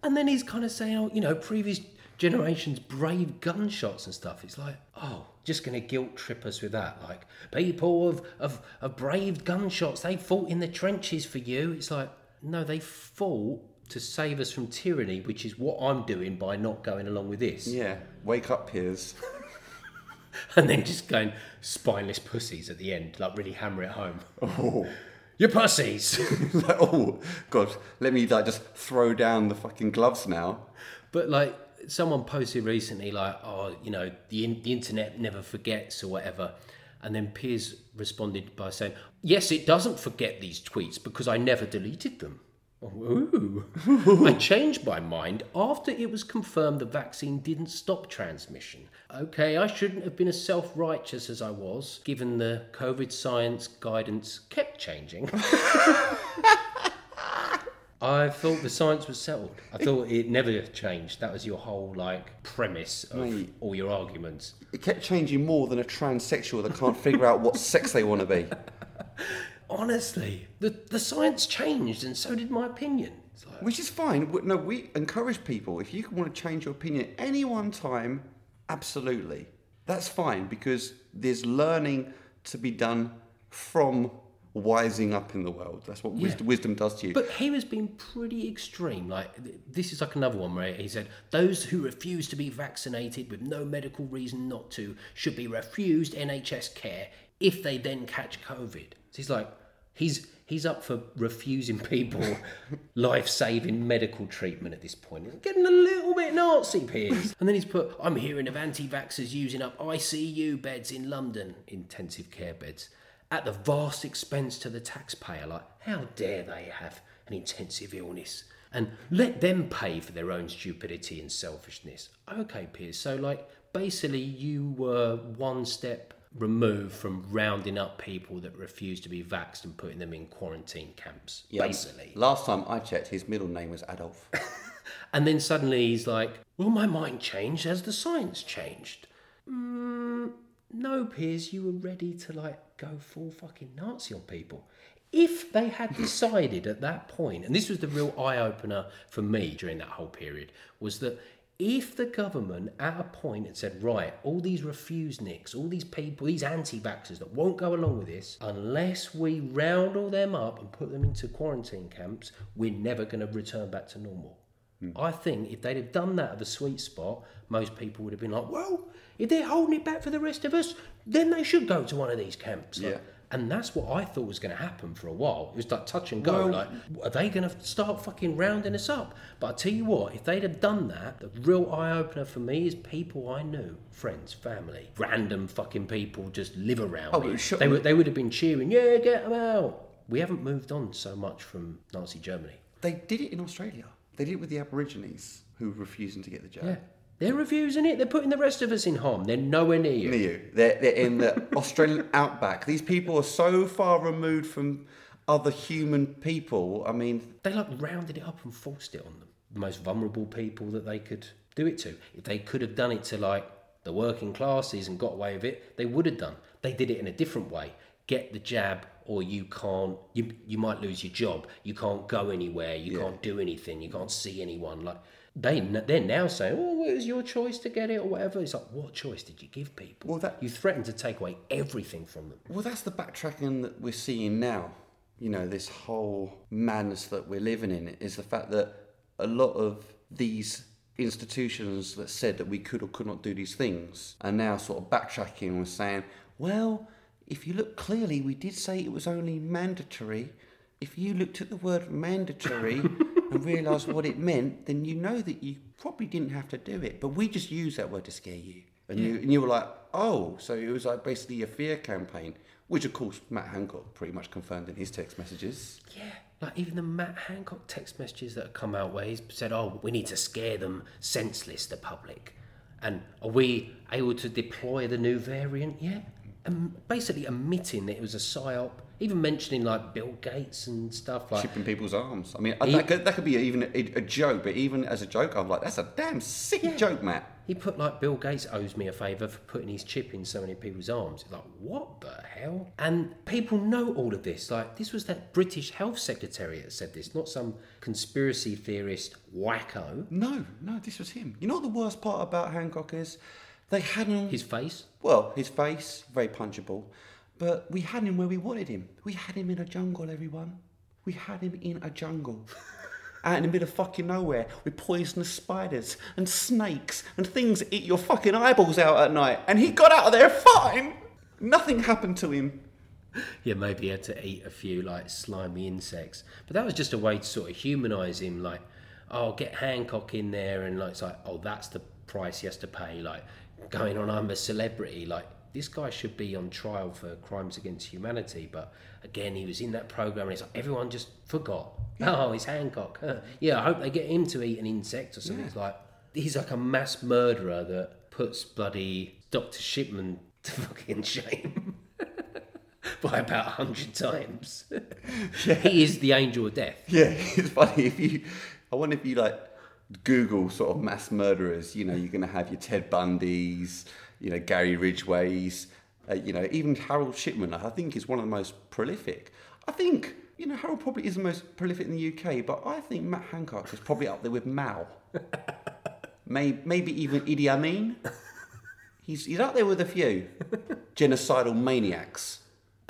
And then he's kind of saying, oh, you know, previous generations brave gunshots and stuff. It's like, oh, just going to guilt trip us with that. Like, people have, have, have braved gunshots. They fought in the trenches for you. It's like, no, they fought to save us from tyranny, which is what I'm doing by not going along with this. Yeah, wake up, Piers. And then just going spineless pussies at the end, like really hammer it home. Oh. You pussies! like, oh, God, let me like just throw down the fucking gloves now. But like someone posted recently, like, oh, you know, the in- the internet never forgets or whatever, and then Piers responded by saying, "Yes, it doesn't forget these tweets because I never deleted them." Ooh. I changed my mind after it was confirmed the vaccine didn't stop transmission. Okay, I shouldn't have been as self righteous as I was, given the COVID science guidance kept changing. I thought the science was settled. I thought it never changed. That was your whole like premise of Mate. all your arguments. It kept changing more than a transsexual that can't figure out what sex they want to be. Honestly, the the science changed, and so did my opinion. Which is fine. No, we encourage people. If you want to change your opinion at any one time, absolutely. That's fine because there's learning to be done from wising up in the world. That's what wisdom, wisdom does to you. But he has been pretty extreme. Like this is like another one where he said those who refuse to be vaccinated with no medical reason not to should be refused NHS care if they then catch COVID. So he's like, he's he's up for refusing people life-saving medical treatment at this point. He's getting a little bit Nazi, Piers. and then he's put, I'm hearing of anti-vaxxers using up ICU beds in London, intensive care beds at the vast expense to the taxpayer. Like, how dare they have an intensive illness and let them pay for their own stupidity and selfishness? Okay, Piers. So, like, basically, you were one step removed from rounding up people that refuse to be vaxxed and putting them in quarantine camps. Yeah. Basically. Last time I checked, his middle name was Adolf. And then suddenly he's like, Well, my mind changed as the science changed. Mm, no, Piers, you were ready to like go full fucking Nazi on people. If they had decided at that point, and this was the real eye opener for me during that whole period, was that if the government at a point had said, right, all these refuseniks, all these people, these anti vaxxers that won't go along with this, unless we round all them up and put them into quarantine camps, we're never going to return back to normal. Hmm. I think if they'd have done that at the sweet spot, most people would have been like, well, if they're holding it back for the rest of us, then they should go to one of these camps. Like, Yeah. and that's what I thought was going to happen for a while. It was like touch and go. like, are they going to start fucking rounding us up? But I tell you what, if they'd have done that, the real eye opener for me is people I knew, friends, family, random fucking people just live around Oh, me. sure- They would they would have been cheering, yeah, get them out. We haven't moved on so much from Nazi Germany. they did it in Australia. They did it with the Aborigines who were refusing to get the jab. Yeah. They're refusing it. They're putting the rest of us in harm. They're nowhere near you. Near you. They're, they're in the Australian outback. These people are so far removed from other human people. I mean, They like rounded it up and forced it on them. The most vulnerable people that they could do it to. If they could have done it to like the working classes and got away with it, they would have done. They did it in a different way. Get the jab or you can't you you might lose your job. You can't go anywhere. You can't do anything. You can't see anyone. Like they they're now saying, "Oh, it was your choice to get it or whatever." It's like, what choice did you give people? Well, that- you threatened to take away everything from them. well, that's the backtracking that we're seeing now. You know, this whole madness that we're living in is the fact that a lot of these institutions that said that we could or could not do these things are now sort of backtracking and saying, well, if you look clearly, we did say it was only mandatory. If you looked at the word mandatory and realised what it meant, then you know that you probably didn't have to do it. But we just used that word to scare you. And, you, and you were like, oh, so it was like basically a fear campaign, which of course Matt Hancock pretty much confirmed in his text messages. Yeah, like even the Matt Hancock text messages that have come out where he's said, "Oh, we need to scare them senseless, the public," and are we able to deploy the new variant yet? And basically admitting that it was a psyop, even mentioning like Bill Gates and stuff like. Chipping people's arms. I mean, He- that, could, that could be even a, a joke, but even as a joke, I'm like, that's a damn sick joke, Matt. He put like Bill Gates owes me a favour for putting his chip in so many people's arms. It's like what the hell? And people know all of this. Like this was that British Health Secretary that said this, not some conspiracy theorist wacko. No, no, this was him. You know what the worst part about Hancock is? They had him. His face. well, his face very punchable, but we had him where we wanted him. We had him in a jungle, everyone. We had him in a jungle. Out in the middle of fucking nowhere with poisonous spiders and snakes and things that eat your fucking eyeballs out at night. And he got out of there fine. Nothing happened to him. Yeah, maybe he had to eat a few like slimy insects, but that was just a way to sort of humanise him. Like, oh, get Hancock in there, and like, it's like, oh, that's the price he has to pay. Like, going on, I'm a celebrity. Like, this guy should be on trial for crimes against humanity. But again, he was in that program, and it's like everyone just forgot. Oh, it's Hancock. Yeah, I hope they get him to eat an insect or something. It's like he's like a mass murderer that puts bloody Doctor Shipman to fucking shame. by about a hundred times. yeah. He is the angel of death. Yeah, it's funny if you. I wonder if you like Google sort of mass murderers. You know, you're going to have your Ted Bundys, you know, Gary Ridgways, uh, you know, even Harold Shipman. I think is one of the most prolific. I think you know Harold probably is the most prolific in the UK, but I think Matt Hancock is probably up there with Mao. maybe, maybe even Idi Amin. He's he's up there with a few genocidal maniacs.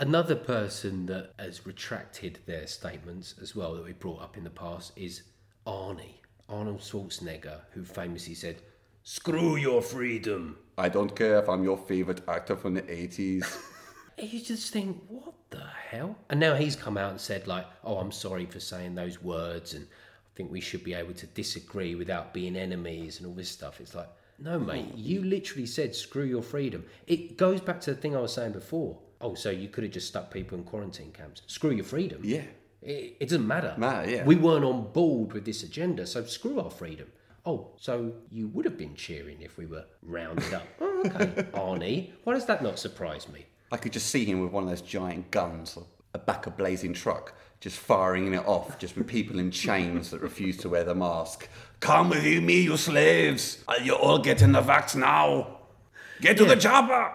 Another person that has retracted their statements as well that we brought up in the past is Arnie, Arnold Schwarzenegger, who famously said, "Screw your freedom." I don't care if I'm your favorite actor from the 80s. You just think, what the hell? And now he's come out and said, like, oh, I'm sorry for saying those words, and I think we should be able to disagree without being enemies and all this stuff. It's like, no, mate, hmm. you literally said, screw your freedom. It goes back to the thing I was saying before. Oh, so you could have just stuck people in quarantine camps. Screw your freedom. Yeah. It, it doesn't matter. Matter, yeah. We weren't on board with this agenda, so screw our freedom. Oh, so you would have been cheering if we were rounded up. oh, okay, Arnie. Why does that not surprise me? I could just see him with one of those giant guns, a back a blazing truck, just firing it off, just with people in chains that refuse to wear the mask. Come with you, me, you slaves! Uh, You all get in the vax now! Get to the chopper!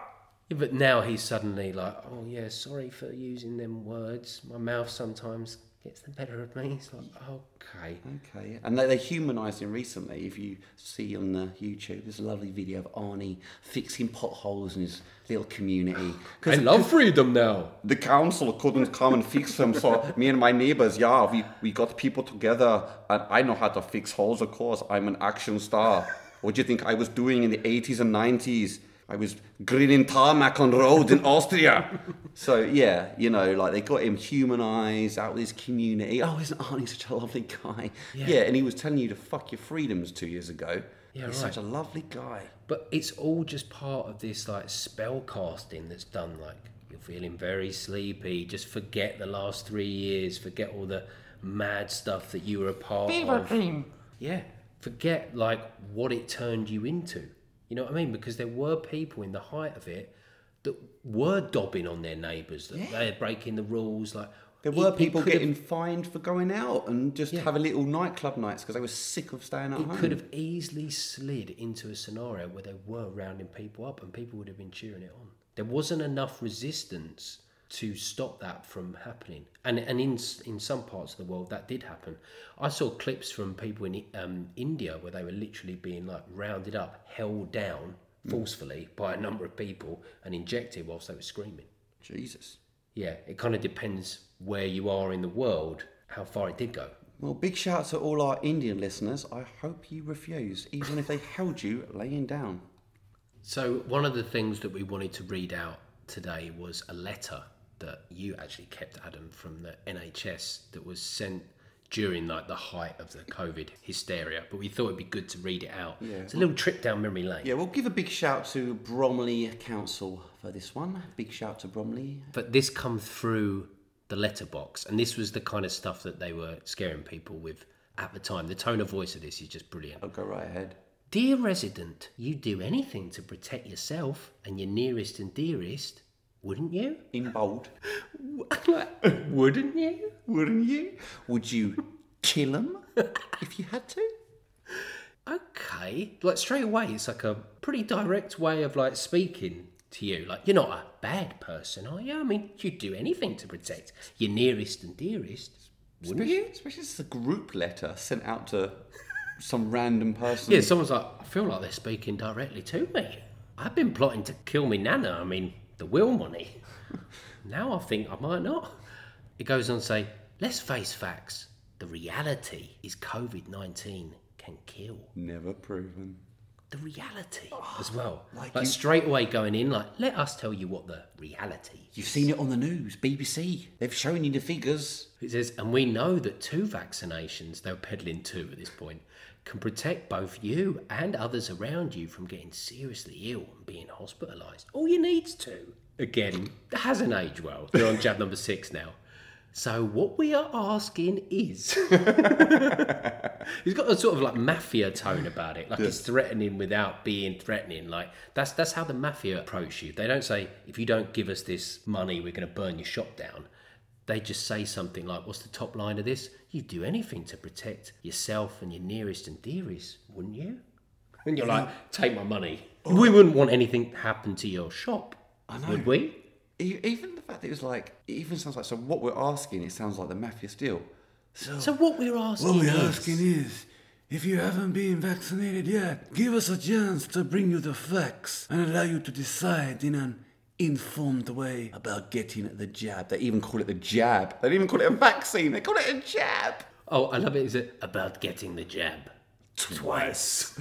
Yeah, but now he's suddenly like, oh yeah, sorry for using them words. My mouth sometimes gets the better of me. It's like, okay. Okay, and they, they humanised him recently. If you see on the YouTube, there's a lovely video of Arnie fixing potholes in his little community. I love freedom now. the council couldn't come and fix them. So me and my neighbors, yeah, we, we got people together, and I know how to fix holes. Of course, I'm an action star. What do you think I was doing in the 80s and 90s? I was grilling tarmac on roads in Austria. so yeah, you know, like they got him humanized out of his community. Oh, isn't Arnie such a lovely guy? Yeah. and he was telling you to fuck your freedoms two years ago. Yeah, He's right. such a lovely guy. But it's all just part of this like spell casting that's done. Like you're feeling very sleepy. Just forget the last three years. Forget all the mad stuff that you were a part of. Yeah, forget like what it turned you into. You know what I mean? Because there were people in the height of it that were dobbing on their neighbours. That they're breaking the rules. Like There were it people have- getting fined for going out and just Yeah. having little nightclub nights because they were sick of staying at It home. could have easily slid into a scenario where they were rounding people up and people would have been cheering it on. There wasn't enough resistance to stop that from happening. And and in in some parts of the world that did happen. I saw clips from people in um, India where they were literally being like rounded up, held down forcefully by a number of people and injected whilst they were screaming. Jesus. Yeah, it kind of depends where you are in the world, how far it did go. Well, big shout out to all our Indian listeners. I hope you refuse, even if they held you laying down. So, one of the things that we wanted to read out today was a letter that you actually kept, Adam, from the NHS that was sent during like the height of the COVID hysteria. But we thought it'd be good to read it out. Yeah. It's a little trip down memory lane. Yeah, we'll give a big shout to Bromley Council for this one. Big shout to Bromley. But this come through the letterbox, and this was the kind of stuff that they were scaring people with at the time. The tone of voice of this is just brilliant. I'll go right ahead. Dear resident, you do anything to protect yourself and your nearest and dearest. Wouldn't you? In bold. Wouldn't you? Wouldn't you? Would you kill him if you had to? Okay. Like straight away, it's like a pretty direct way of like speaking to you. Like you're not a bad person, are you? I mean, you'd do anything to protect your nearest and dearest, wouldn't Especially, you? especially as a group letter sent out to some random person. Yeah, someone's like, I feel like they're speaking directly to me. I've been plotting to kill me nana. I mean, the will money. now I think I might not. It goes on to say, let's face facts. The reality is COVID 19 can kill. Never proven. The reality oh, as well. like Like, you- straight away going in, like, let us tell you what the reality You've seen it on the news, BBC. They've shown you the figures. It says, and we know that two vaccinations, they're peddling two at this point, can protect both you and others around you from getting seriously ill and being hospitalised. All you need's to. Again, hasn't aged well. They're on jab number six now. So what we are asking is, he's got a sort of like mafia tone about it, like it's threatening without being threatening. Like that's that's how the mafia approach you. They don't say if you don't give us this money, we're going to burn your shop down. They just say something like, "What's the top line of this? You'd do anything to protect yourself and your nearest and dearest, wouldn't you?" And you're like, "Take my money. Oh. We wouldn't want anything to happen to your shop, would we?" Even the fact that it was like, it even sounds like, so what we're asking, it sounds like the mafia still. So what we're asking What we're is, asking is, if you haven't been vaccinated yet, give us a chance to bring you the facts and allow you to decide in an informed way about getting the jab. They even call it the jab. They don't even call it a vaccine, they call it a jab. Oh, I love it. Is it about getting the jab twice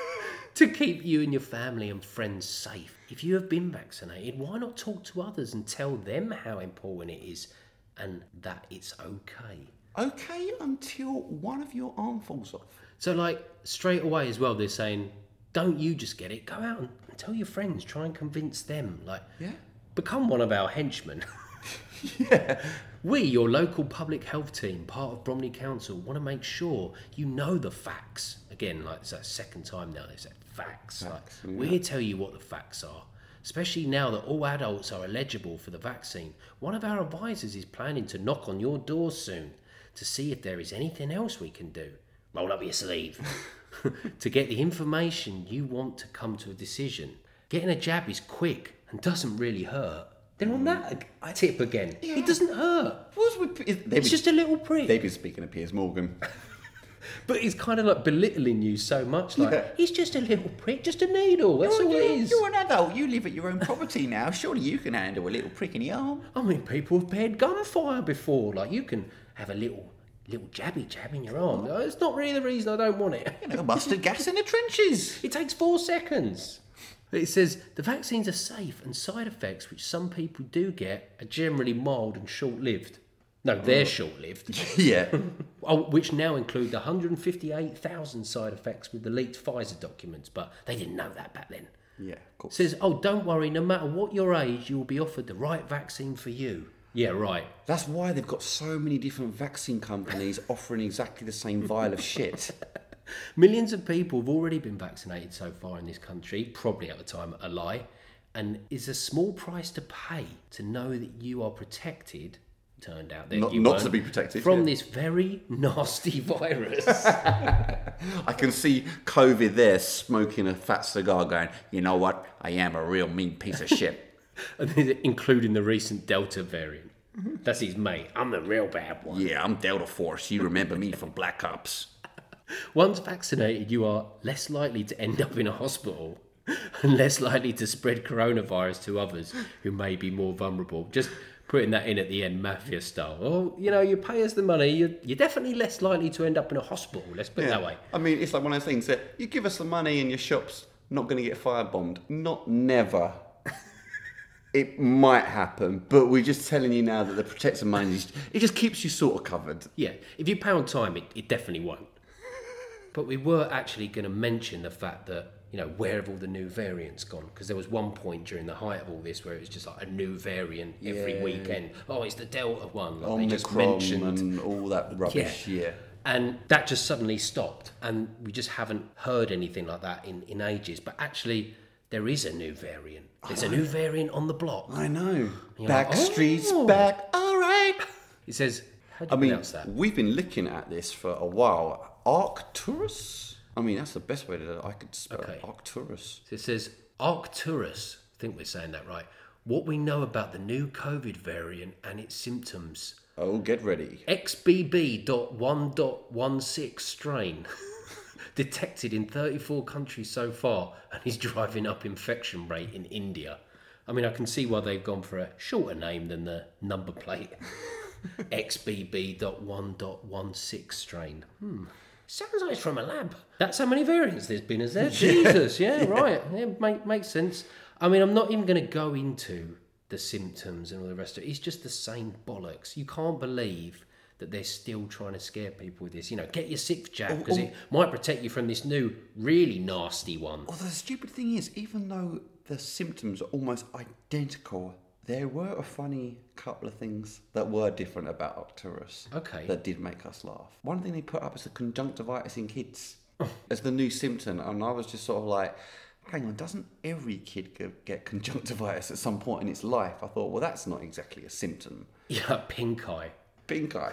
to keep you and your family and friends safe? If you have been vaccinated, why not talk to others and tell them how important it is and that it's okay? Okay, until one of your arm falls off. So, like straight away as well, they're saying, "Don't you just get it? Go out and tell your friends. Try and convince them. Like, Yeah. become one of our henchmen." Yeah. We, your local public health team, part of Bromley Council, want to make sure you know the facts. Again, like it's that second time now they said facts. Facts, like, we tell you what the facts are. Especially now that all adults are eligible for the vaccine, one of our advisors is planning to knock on your door soon to see if there is anything else we can do. Roll up your sleeve. to get the information you want to come to a decision. Getting a jab is quick and doesn't really hurt. They're on that I, tip again. It doesn't hurt. What's with, is- they've, It's been, just a little prick. they've been speaking of Piers Morgan. But he's kind of like belittling you so much. Like, Yeah. he's just a little prick, just a needle. That's all it is. You're an adult. You live at your own property now. Surely you can handle a little prick in the arm. I mean, people have paired gunfire before. Like, you can have a little little jabby jab in your arm. No, It's not really the reason I don't want it. You know, mustard gas in the trenches. It takes four seconds. It says the vaccines are safe and side effects, which some people do get, are generally mild and short lived. No, they're mm. short lived. yeah. Oh, which now include the 158,000 side effects with the leaked Pfizer documents, but they didn't know that back then. Yeah, of course. Says, oh, don't worry, no matter what your age, you will be offered the right vaccine for you. Yeah, right. That's why they've got so many different vaccine companies offering exactly the same vial of shit. Millions of people have already been vaccinated so far in this country, probably at the time a lie, and is a small price to pay to know that you are protected. Turned out that Not- you not to be protected, from yeah. this very nasty virus. I can see COVID there smoking a fat cigar going, you know what? I am a real mean piece of shit. and then including the recent Delta variant. Mm-hmm. That's his mate. I'm the real bad one. Yeah, I'm Delta Force. You remember me from Black Ops. Once vaccinated, you are less likely to end up in a hospital and less likely to spread coronavirus to others who may be more vulnerable. Just putting that in at the end, mafia style. Oh, you know, you pay us the money, you're, you're definitely less likely to end up in a hospital. Let's put it that way. I mean, it's like one of those things that you give us the money and your shop's not going to get firebombed. Not never. It might happen, but we're just telling you now that the protector money, is- it just keeps you sort of covered. Yeah, if you pay on time, it, it definitely won't. But we were actually going to mention the fact that, you know, where have all the new variants gone? Because there was one point during the height of all this where it was just like a new variant every Yeah. weekend. Oh, it's the Delta one. Like they just mentioned. and all that rubbish. Yeah. And that just suddenly stopped. And we just haven't heard anything like that in, in ages. But actually, there is a new variant. There's a new variant on the block. I know. you're like, Backstreet's "Oh." back. All right. He says, how do I you mean, pronounce that? we've been looking at this for a while. Arcturus? I mean, that's the best way that I could spell Okay. it. Arcturus. So it says Arcturus. I think we're saying that right. What we know about the new COVID variant and its symptoms. Oh, get ready. XBB.1.16 strain detected in 34 countries so far and is driving up infection rate in India. I mean, I can see why they've gone for a shorter name than the number plate. XBB.1.16 strain. Hmm. Sounds like it's from a lab. That's how many variants there's been, is there? Jesus, yeah, right. Yeah, make, makes sense. I mean, I'm not even going to go into the symptoms and all the rest of it. It's just the same bollocks. You can't believe that they're still trying to scare people with this. You know, get your sixth jab because oh, oh. it might protect you from this new, really nasty one. Well, the stupid thing is, even though the symptoms are almost identical, there were a funny couple of things that were different about Arcturus. Okay. That did make us laugh. One thing they put up is the conjunctivitis in kids as the new symptom, and I was just sort of like, hang on, doesn't every kid get conjunctivitis at some point in its life? I thought, well, that's not exactly a symptom. Yeah, pink eye. Pink eye.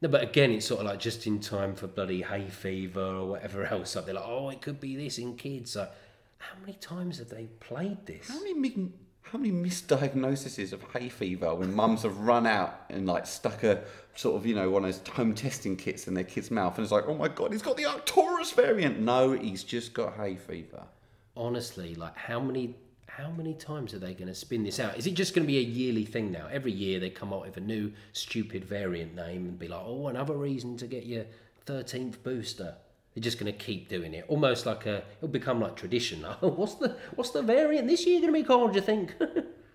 No, but again, it's sort of like just in time for bloody hay fever or whatever else. Like they're like, oh, it could be this in kids. Like, how many times have they played this? How many mi- how many misdiagnoses of hay fever when mums have run out and like stuck a sort of you know one of those home testing kits in their kid's mouth and it's like oh my god he's got the Arcturus variant no he's just got hay fever Honestly, like how many how many times are they going to spin this out? Is it just going to be a yearly thing now? Every year they come out with a new stupid variant name and be like, oh, another reason to get your thirteenth booster. They're just going to keep doing it, almost like a. It'll become like tradition. What's the what's the variant this year going to be called? Do you think?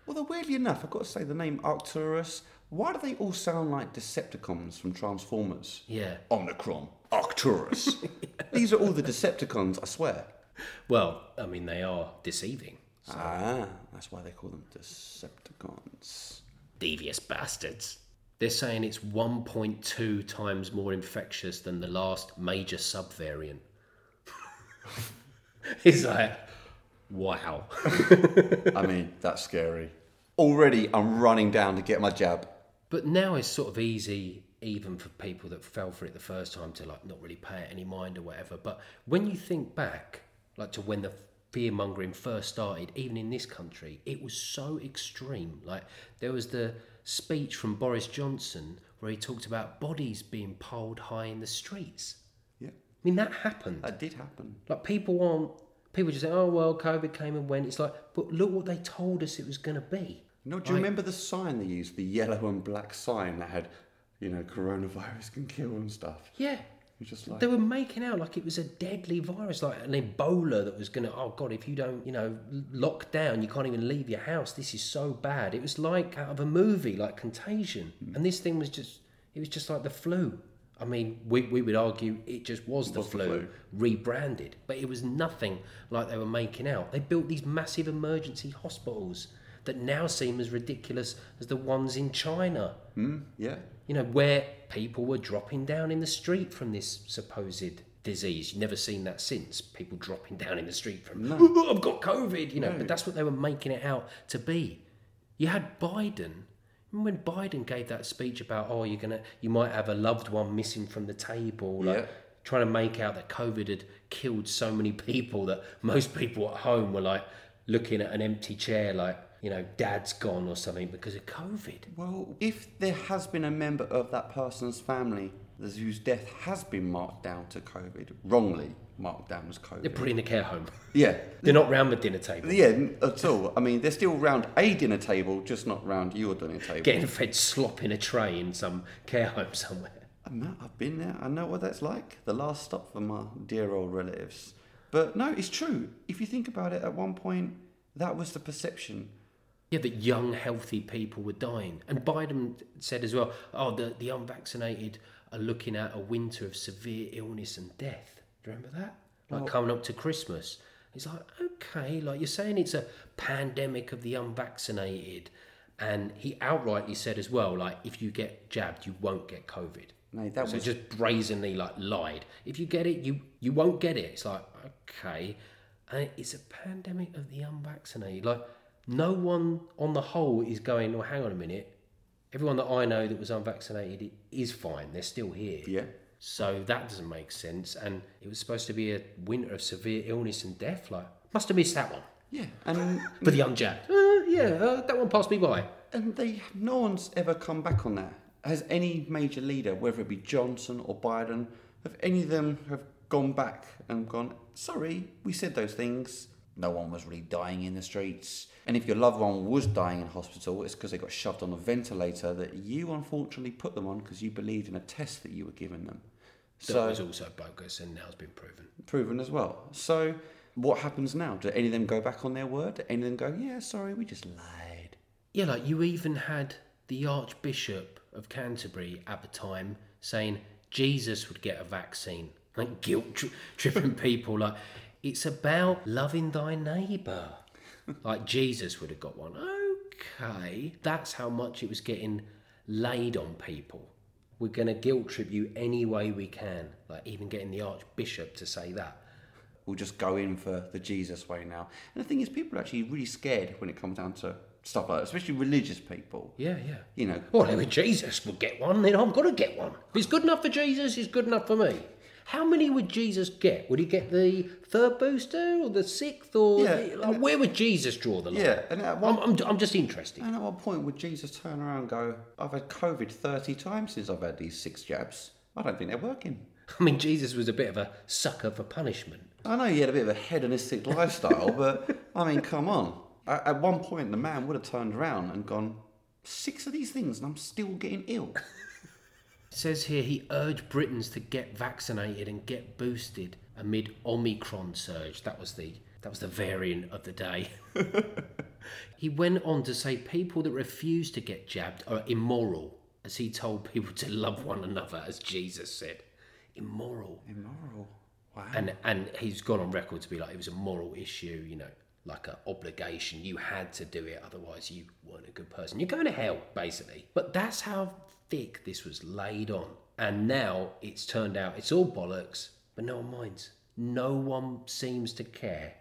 Although weirdly enough I've got to say the name Arcturus why do they all sound like Decepticons from Transformers yeah. Omnicron Arcturus these are all the Decepticons I swear Well, I mean, they are deceiving. Ah that's why they call them Decepticons Devious bastards. They're saying it's 1.2 times more infectious than the last major subvariant. it's like, wow. I mean that's scary already I'm running down to get my jab But now it's sort of easy, even for people that fell for it the first time, to like not really pay it any mind or whatever. But when you think back, like to when the fear mongering first started, even in this country, it was so extreme. Like there was the speech from Boris Johnson where he talked about bodies being piled high in the streets. yeah I mean, that happened. That did happen. Like people aren't. People just say, "Oh well, COVID came and went." It's like, but look what they told us it was going to be. No, do you remember the sign they used, the yellow and black sign that had, you know, coronavirus can kill and stuff? Yeah. Just like They were making out like it was a deadly virus, like an Ebola that was going to, oh God, if you don't, you know, lock down, you can't even leave your house. This is so bad. It was like out of a movie, like Contagion. Mm. And this thing was just, it was just like the flu. I mean, we, we would argue it just was the, was the flu, flu. rebranded, but it was nothing like they were making out. They built these massive emergency hospitals that now seem as ridiculous as the ones in China mm, yeah. you know, where people were dropping down in the street from this supposed disease. You've never seen that since. People dropping down in the street from, "Oh, I've got COVID, you know, but that's what they were making it out to be. You had Biden. Remember when Biden gave that speech about, oh, you're gonna, you might have a loved one missing from the table, like Yeah. trying to make out that COVID had killed so many people that most people at home were like looking at an empty chair, like, you know, dad's gone or something because of COVID. Well, if there has been a member of that person's family whose death has been marked down to COVID, wrongly marked down as COVID. They're put in a care home. Yeah. They're not round the dinner table. Yeah, at all. I mean, they're still round a dinner table, just not round your dinner table. Getting fed slop in a tray in some care home somewhere. Know, I've been there. I know what that's like. The last stop for my dear old relatives. But no, it's true. If you think about it, at one point, that was the perception. Yeah, that young, healthy people were dying. And Biden said as well, oh, the, the unvaccinated are looking at a winter of severe illness and death. Do you remember that? Like coming up to Christmas. It's like, okay, like you're saying it's a pandemic of the unvaccinated. And he outrightly said as well, like, if you get jabbed, you won't get COVID. No, that so was just brazenly like lied. If you get it, you you won't get it. It's like okay, And it's a pandemic of the unvaccinated. Like, no one on the whole is going, well, hang on a minute. Everyone that I know that was unvaccinated is fine. They're still here. Yeah. So that doesn't make sense. And it was supposed to be a winter of severe illness and death. Like, must have missed that one. Yeah. And For the unjacked. Uh, yeah, uh, that one passed me by. and they no one's ever come back on that. Has any major leader, whether it be Johnson or Biden, have any of them have gone back and gone, sorry, we said those things. No one was really dying in the streets. And if your loved one was dying in hospital, it's because they got shoved on a ventilator that you unfortunately put them on because you believed in a test that you were giving them. That So was also bogus and now it's been proven. proven as well. So what happens now? Do any of them go back on their word? Do any of them go, yeah, sorry, we just lied? Yeah, like you even had the Archbishop of Canterbury at the time saying Jesus would get a vaccine, like guilt tri- tripping people. Like it's about loving thy neighbour. like Jesus would have got one. Okay, that's how much it was getting laid on people. We're going to guilt trip you any way we can. Like even getting the Archbishop to say that. We'll just go in for the Jesus way now. And the thing is, people are actually really scared when it comes down to stuff like that, especially religious people. Yeah, yeah. You know, oh, Well, if Jesus would get one, then I've got to get one. If it's good enough for Jesus, it's good enough for me. How many would Jesus get? Would he get the third booster or the sixth? Or Yeah, the- like, where would Jesus draw the line? yeah. And at one, I'm, I'm, I'm just interested. and at what point would Jesus turn around and go, I've had COVID 30 times since I've had these six jabs. I don't think they're working. I mean, Jesus was a bit of a sucker for punishment. I know he had a bit of a hedonistic lifestyle, but I mean, come on. At one point, the man would have turned around and gone, six of these things and I'm still getting ill. It says here he urged Britons to get vaccinated and get boosted amid Omicron surge. That was the that was the variant of the day. he went on to say people that refuse to get jabbed are immoral, as he told people to love one another, as Jesus said. Immoral. Immoral. Wow. And and he's gone on record to be like it was a moral issue, you know, like an obligation. You had to do it, otherwise you weren't a good person. You're going to hell, basically. But that's how thick this was laid on. And now it's turned out it's all bollocks, but no one minds. No one seems to care.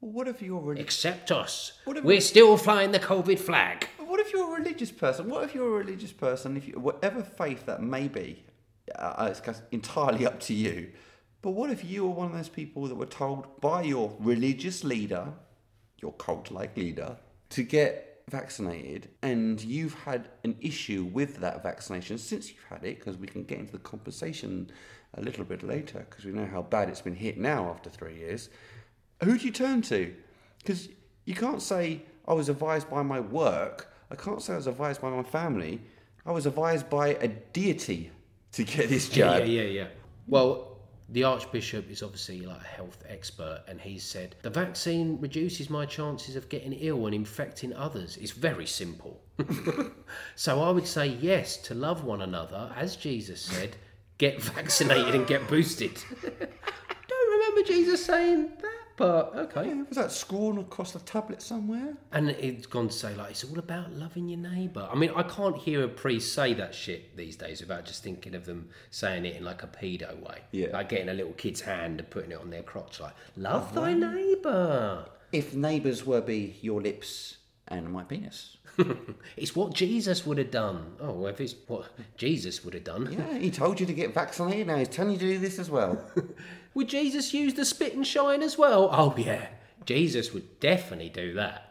Well, what if you're really Except us. We're still flying the COVID flag. What if you're a religious person? What if you're a religious person? If you, whatever faith that may be, uh, it's entirely up to you. But what if you were one of those people that were told by your religious leader, your cult-like leader, to get vaccinated, and you've had an issue with that vaccination since you've had it? Because we can get into the compensation a little bit later, because we know how bad it's been hit now after three years. Who do you turn to? Because you can't say I was advised by my work. I can't say I was advised by my family. I was advised by a deity to get this jab. yeah, yeah, yeah. Well, the Archbishop is obviously like a health expert, and he said the vaccine reduces my chances of getting ill and infecting others. It's very simple. so I would say yes to love one another, as Jesus said, get vaccinated and get boosted. Don't remember Jesus saying that, but okay. Yeah, Was that scrawled across the tablet somewhere? And it's gone to say like it's all about loving your neighbour. I mean, I can't hear a priest say that shit these days without just thinking of them saying it in like a pedo way. Yeah. Like getting a little kid's hand and putting it on their crotch, like love thy neighbour. If neighbours were be your lips and my penis. It's what Jesus would have done. Oh, well, if it's what Jesus would have done. Yeah, he told you to get vaccinated. Now he's telling you to do this as well. Would Jesus use the spit and shine as well? Oh yeah, Jesus would definitely do that.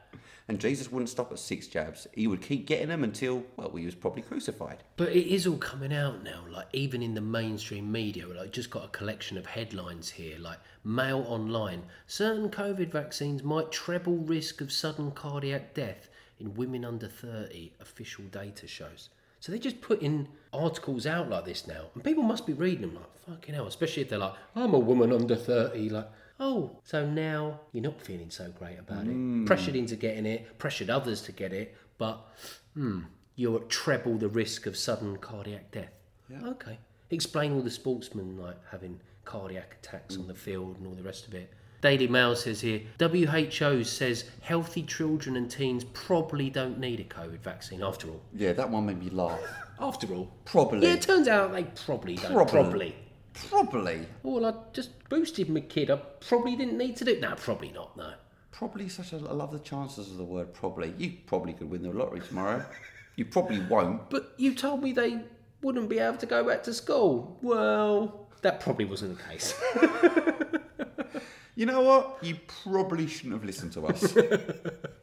and Jesus wouldn't stop at six jabs. He would keep getting them until, well, he was probably crucified. But it is all coming out now, like even in the mainstream media. Like just got a collection of headlines here, like Mail Online. Certain COVID vaccines might treble risk of sudden cardiac death in women under 30, official data shows. So they're just putting articles out like this now, and people must be reading them like fucking hell. Especially if they're like, "I'm a woman under 30, like. Oh, so now you're not feeling so great about it. Pressured into getting it, pressured others to get it, but hmm, you're at treble the risk of sudden cardiac death. Okay. Explain all the sportsmen like having cardiac attacks on the field and all the rest of it. Daily Mail says here WHO says healthy children and teens probably don't need a COVID vaccine after all. Yeah, that one made me laugh. After all. Probably. Yeah, it turns out they probably don't. Probably. Probably. Probably. Oh, well, I just boosted my kid. I probably didn't need to do. No, probably not. No. Probably such a. I love the chances of the word probably. You probably could win the lottery tomorrow. you probably won't. But you told me they wouldn't be able to go back to school. Well, that probably wasn't the case. You know what? You probably shouldn't have listened to us.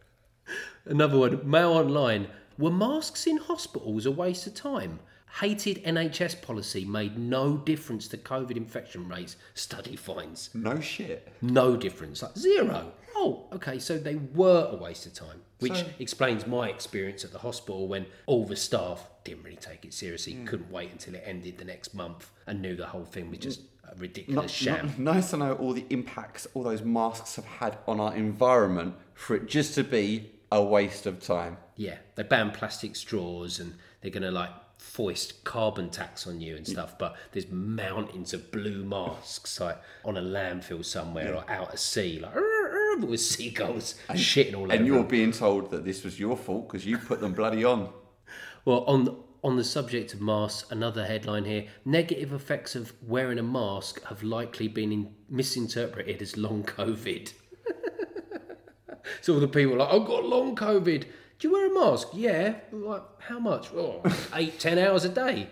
Another one, Mail Online. Were masks in hospitals a waste of time? Hated NHS policy made no difference to COVID infection rates, study finds. no shit. No difference, like zero. Oh, okay, so they were a waste of time, which So- explains my experience at the hospital when all the staff didn't really take it seriously, hmm. couldn't wait until it ended the next month, and knew the whole thing was just ridiculous sham. N- nice to know all the impacts all those masks have had on our environment for it just to be a waste of time. Yeah, they ban plastic straws and they're going to like foist carbon tax on you and stuff, but there's mountains of blue masks like on a landfill somewhere or out at sea, like with seagulls shitting all over. And you're being told that this was your fault because you put them bloody on. Well, on on the subject of masks, another headline here: negative effects of wearing a mask have likely been in, misinterpreted as long COVID. so all the people are like, I've got long COVID. Do you wear a mask? Yeah. Like, how much? Oh, eight, ten hours a day.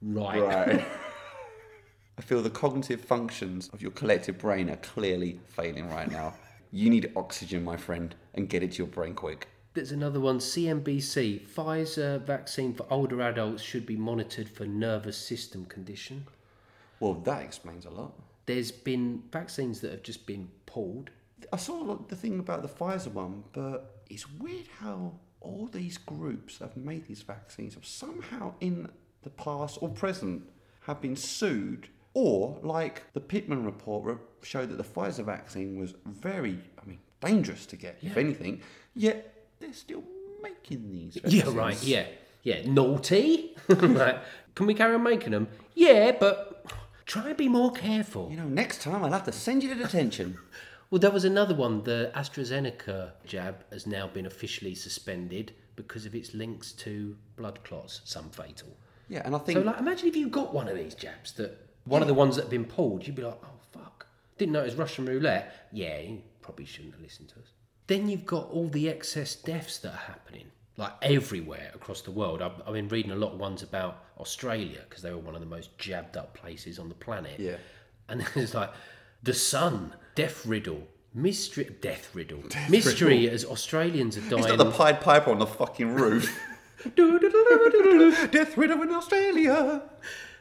Right. Right. I feel the cognitive functions of your collective brain are clearly failing right now. You need oxygen, my friend, and get it to your brain quick. There's another one. CNBC: Pfizer vaccine for older adults should be monitored for nervous system condition. Well, that explains a lot. There's been vaccines that have just been pulled I saw the thing about the Pfizer one, but it's weird how all these groups that have made these vaccines have somehow in the past or present have been sued, or like the Pittman report showed that the Pfizer vaccine was very, I mean, dangerous to get, if anything. Yet they're still making these. Yeah, right. Yeah, yeah. Naughty. Can we carry on making them? Yeah, but try and be more careful. You know, next time I'll have to send you to detention. Well, there was another one. The AstraZeneca jab has now been officially suspended because of its links to blood clots, some fatal. Yeah, and I think So, like, imagine if you got one of these jabs that one of the ones that have been pulled, you'd be like, oh fuck, didn't know it was Russian roulette. Yeah, you probably shouldn't have listened to us. Then you've got all the excess deaths that are happening, like everywhere across the world. I've, I've been reading a lot of ones about Australia because they were one of the most jabbed up places on the planet. Yeah. And it's like the sun, death riddle, mystery, death riddle, mystery as Australians are dying. it's not the Pied Piper on the fucking roof. Death riddle in Australia.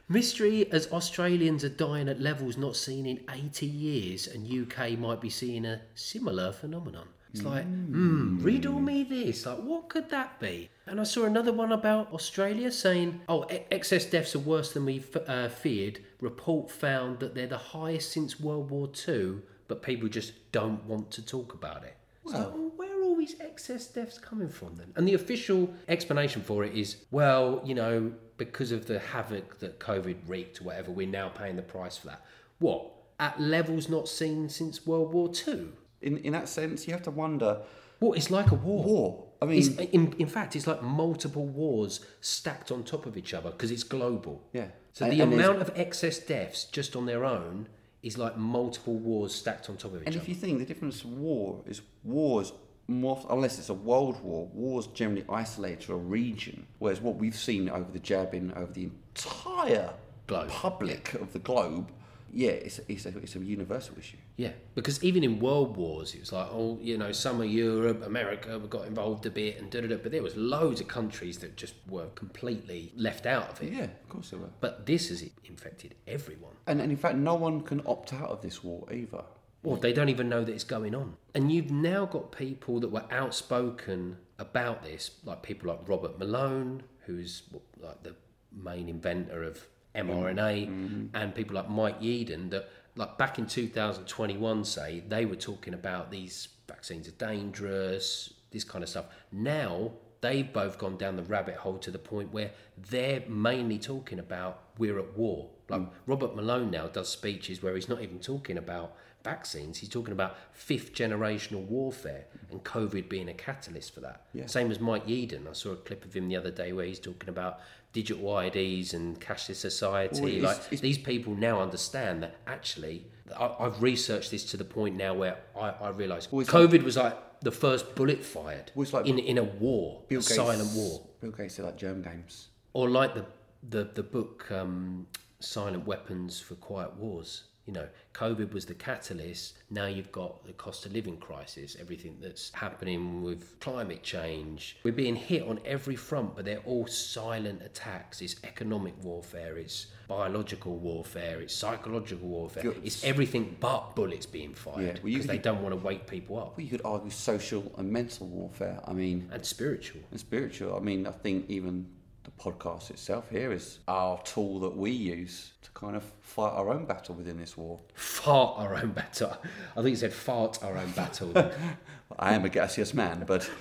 Mystery as Australians are dying at levels not seen in 80 years, and UK might be seeing a similar phenomenon. It's like, hmm, riddle me this. Like, what could that be? And I saw another one about Australia saying, oh, e- excess deaths are worse than we f- uh, feared. Report found that they're the highest since World War II, but people just don't want to talk about it. Well, where are all these excess deaths coming from then? And the official explanation for it is, well, you know, because of the havoc that COVID wreaked or whatever, we're now paying the price for that. What? At levels not seen since World War II? In in that sense, you have to wonder. Well, It's like a war. War. I mean, It's, in, in fact, it's like multiple wars stacked on top of each other because it's global. Yeah. So And- the and amount of excess deaths just on their own is like multiple wars stacked on top of each And other. And if you think the difference war is wars more unless it's a world war, wars generally isolate to a region. Whereas what we've seen over the jabbing over the entire Globe. public of the globe, yeah, it's it's a, it's a universal issue. Yeah, because even in world wars, it was like, oh, you know, some of Europe, America got involved a bit, and da da da. But there was loads of countries that just were completely left out of it. Yeah, of course they were. But this has infected everyone. And, and in fact, no one can opt out of this war either. Well, they don't even know that it's going on. And you've now got people that were outspoken about this, like people like Robert Malone, who's like the main inventor of mRNA, mm-hmm. mm-hmm. and people like Mike Yeadon, that like back in 2021, say they were talking about these vaccines are dangerous, this kind of stuff. Now they've both gone down the rabbit hole to the point where they're mainly talking about we're at war. Like mm. Robert Malone now does speeches where he's not even talking about vaccines. He's talking about fifth generational warfare and COVID being a catalyst for that. Yeah. Same as Mike Yeadon. I saw a clip of him the other day where he's talking about digital IDs and cashless society. Well, it's- like it's- these people now understand that actually. I, I've researched this to the point now where I, I realise Well, COVID was like the first bullet fired Well, like in in a war, Bill a Gates, silent war, Bill Gates did like germ games. or like the the the book um, Silent Weapons for Quiet Wars. You know, COVID was the catalyst. Now you've got the cost of living crisis, everything that's happening with climate change. We're being hit on every front, but they're all silent attacks. It's economic warfare, it's biological warfare, it's psychological warfare, Good. it's everything but bullets being fired Yeah, well, they don't want to wake people up Well, you could argue social and mental warfare. I mean, and spiritual. and spiritual. I mean, I think even the podcast itself here is our tool that we use to kind of fight our own battle within this war. Fart our own battle. I think you said fart our own battle. I am a gaseous man, but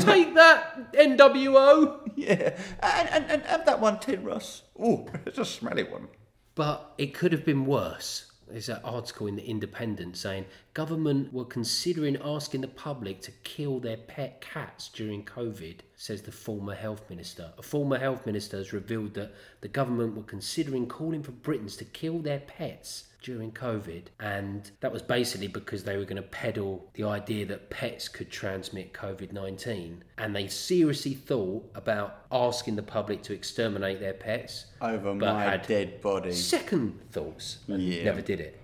Take that, NWO. yeah, and and, and have that one, Tin Russ. Oh, it's a smelly one. But it could have been worse. There's an article in the Independent saying government were considering asking the public to kill their pet cats during COVID, says the former health minister. A former health minister has revealed that the government were considering calling for Britons to kill their pets during COVID, and that was basically because they were going to peddle the idea that pets could transmit COVID 19. And they seriously thought about asking the public to exterminate their pets. Over but my had dead body. second thoughts and Yeah. never did it.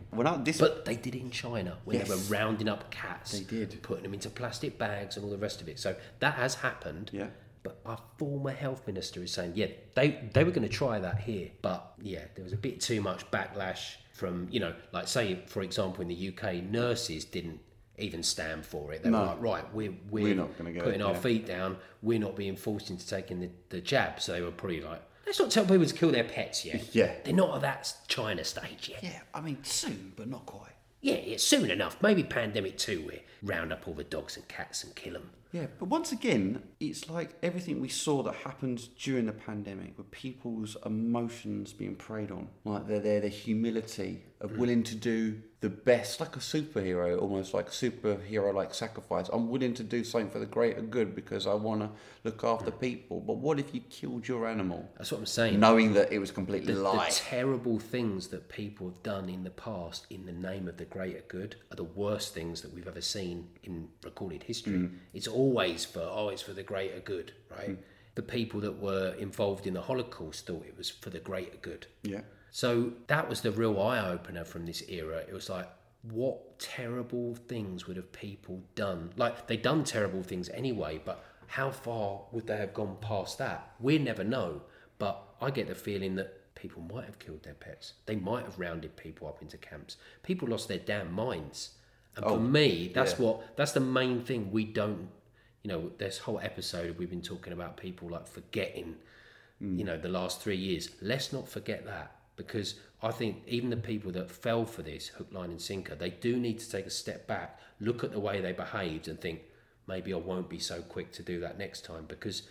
This, But they did it in China when they were rounding up cats. They did. Putting them into plastic bags and all the rest of it. So that has happened. Yeah. But our former health minister is saying, yeah, they, they were going to try that here. But yeah, there was a bit too much backlash from, you know, like say, for example, in the UK, nurses didn't even stand for it. They No. were like, right, we're, we're, We're not gonna go, putting our yeah. feet down. We're not being forced into taking the, the jab. So they were probably like, let's not tell people to kill their pets yet. Yeah. They're not at that China stage yet. yeah, I mean soon, but not quite. Yeah, it's soon enough. Maybe pandemic two, we round up all the dogs and cats and kill them. Yeah, but once again, it's like everything we saw that happened during the pandemic with people's emotions being preyed on. Like their, their, their humility of willing to do the best, like a superhero, almost like superhero like sacrifice. I'm willing to do something for the greater good because I want to look after hmm. people. But what if you killed your animal That's what I'm saying. knowing that it was completely the, the terrible things that people have done in the past in the name of the greater good are the worst things that we've ever seen in recorded history. Hmm. It's always for, oh, it's for the greater good, right? Hmm. The people that were involved in the Holocaust thought it was for the greater good. yeah. So that was the real eye opener from this era. It was like, what terrible things would have people done? Like, they'd done terrible things anyway, but how far would they have gone past that? We never know. But I get the feeling that people might have killed their pets. They might have rounded people up into camps. People lost their damn minds. And for oh, me, that's yeah. what that's the main thing we don't you know, this whole episode we've been talking about people like forgetting mm. you know, the last three years. Let's not forget that because I think even the people that fell for this hook, line, and sinker, they do need to take a step back, look at the way they behaved, and think maybe I won't be so quick to do that next time because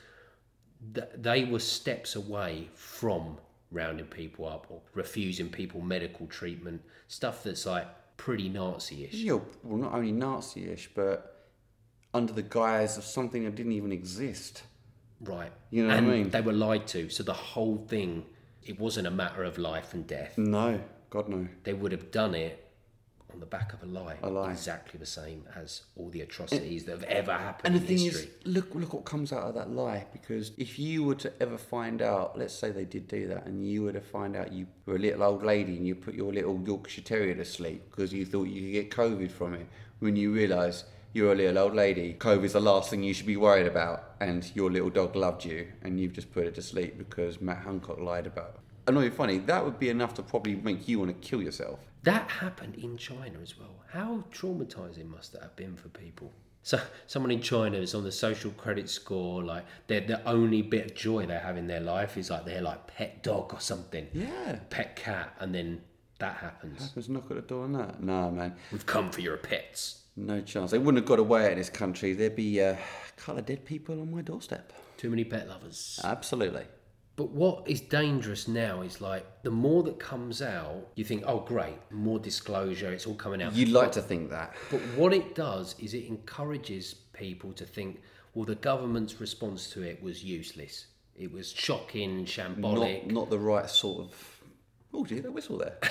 th- they were steps away from rounding people up or refusing people medical treatment, stuff that's like pretty Nazi ish. Yeah, well, not only Nazi-ish, but under the guise of something that didn't even exist. Right. You know what I mean? They were lied to. So the whole thing, it wasn't a matter of life and death. No, God no. They would have done it on the back of a lie. A lie. Exactly the same as all the atrocities that have ever happened And the in thing history. is, look, look what comes out of that lie. Because if you were to ever find out, let's say they did do that, and you were to find out you were a little old lady and you put your little Yorkshire Terrier to sleep because you thought you could get COVID from it, when you realise you're a little old lady, COVID's the last thing you should be worried about, and your little dog loved you, and you've just put it to sleep because Matt Hancock lied about it. I know you're funny. That would be enough to probably make you want to kill yourself. That happened in China as well. How traumatizing must that have been for people? So someone in China is on the social credit score, like they're the only bit of joy they have in their life is like their like pet dog or something. Yeah. Pet cat, and then that happens. Happens knock at the door on that. Nah, man. We've come for your pets. No chance. They wouldn't have got away in this country. There'd be uh, a couple of dead people on my doorstep. Too many pet lovers. Absolutely. But what is dangerous now is like the more that comes out, you think, oh, great, more disclosure, it's all coming out. You'd like to think that. But what it does is it encourages people to think, well, the government's response to it was useless. It was shocking, shambolic. Not, not the right sort of. Oh, dear, that whistle there.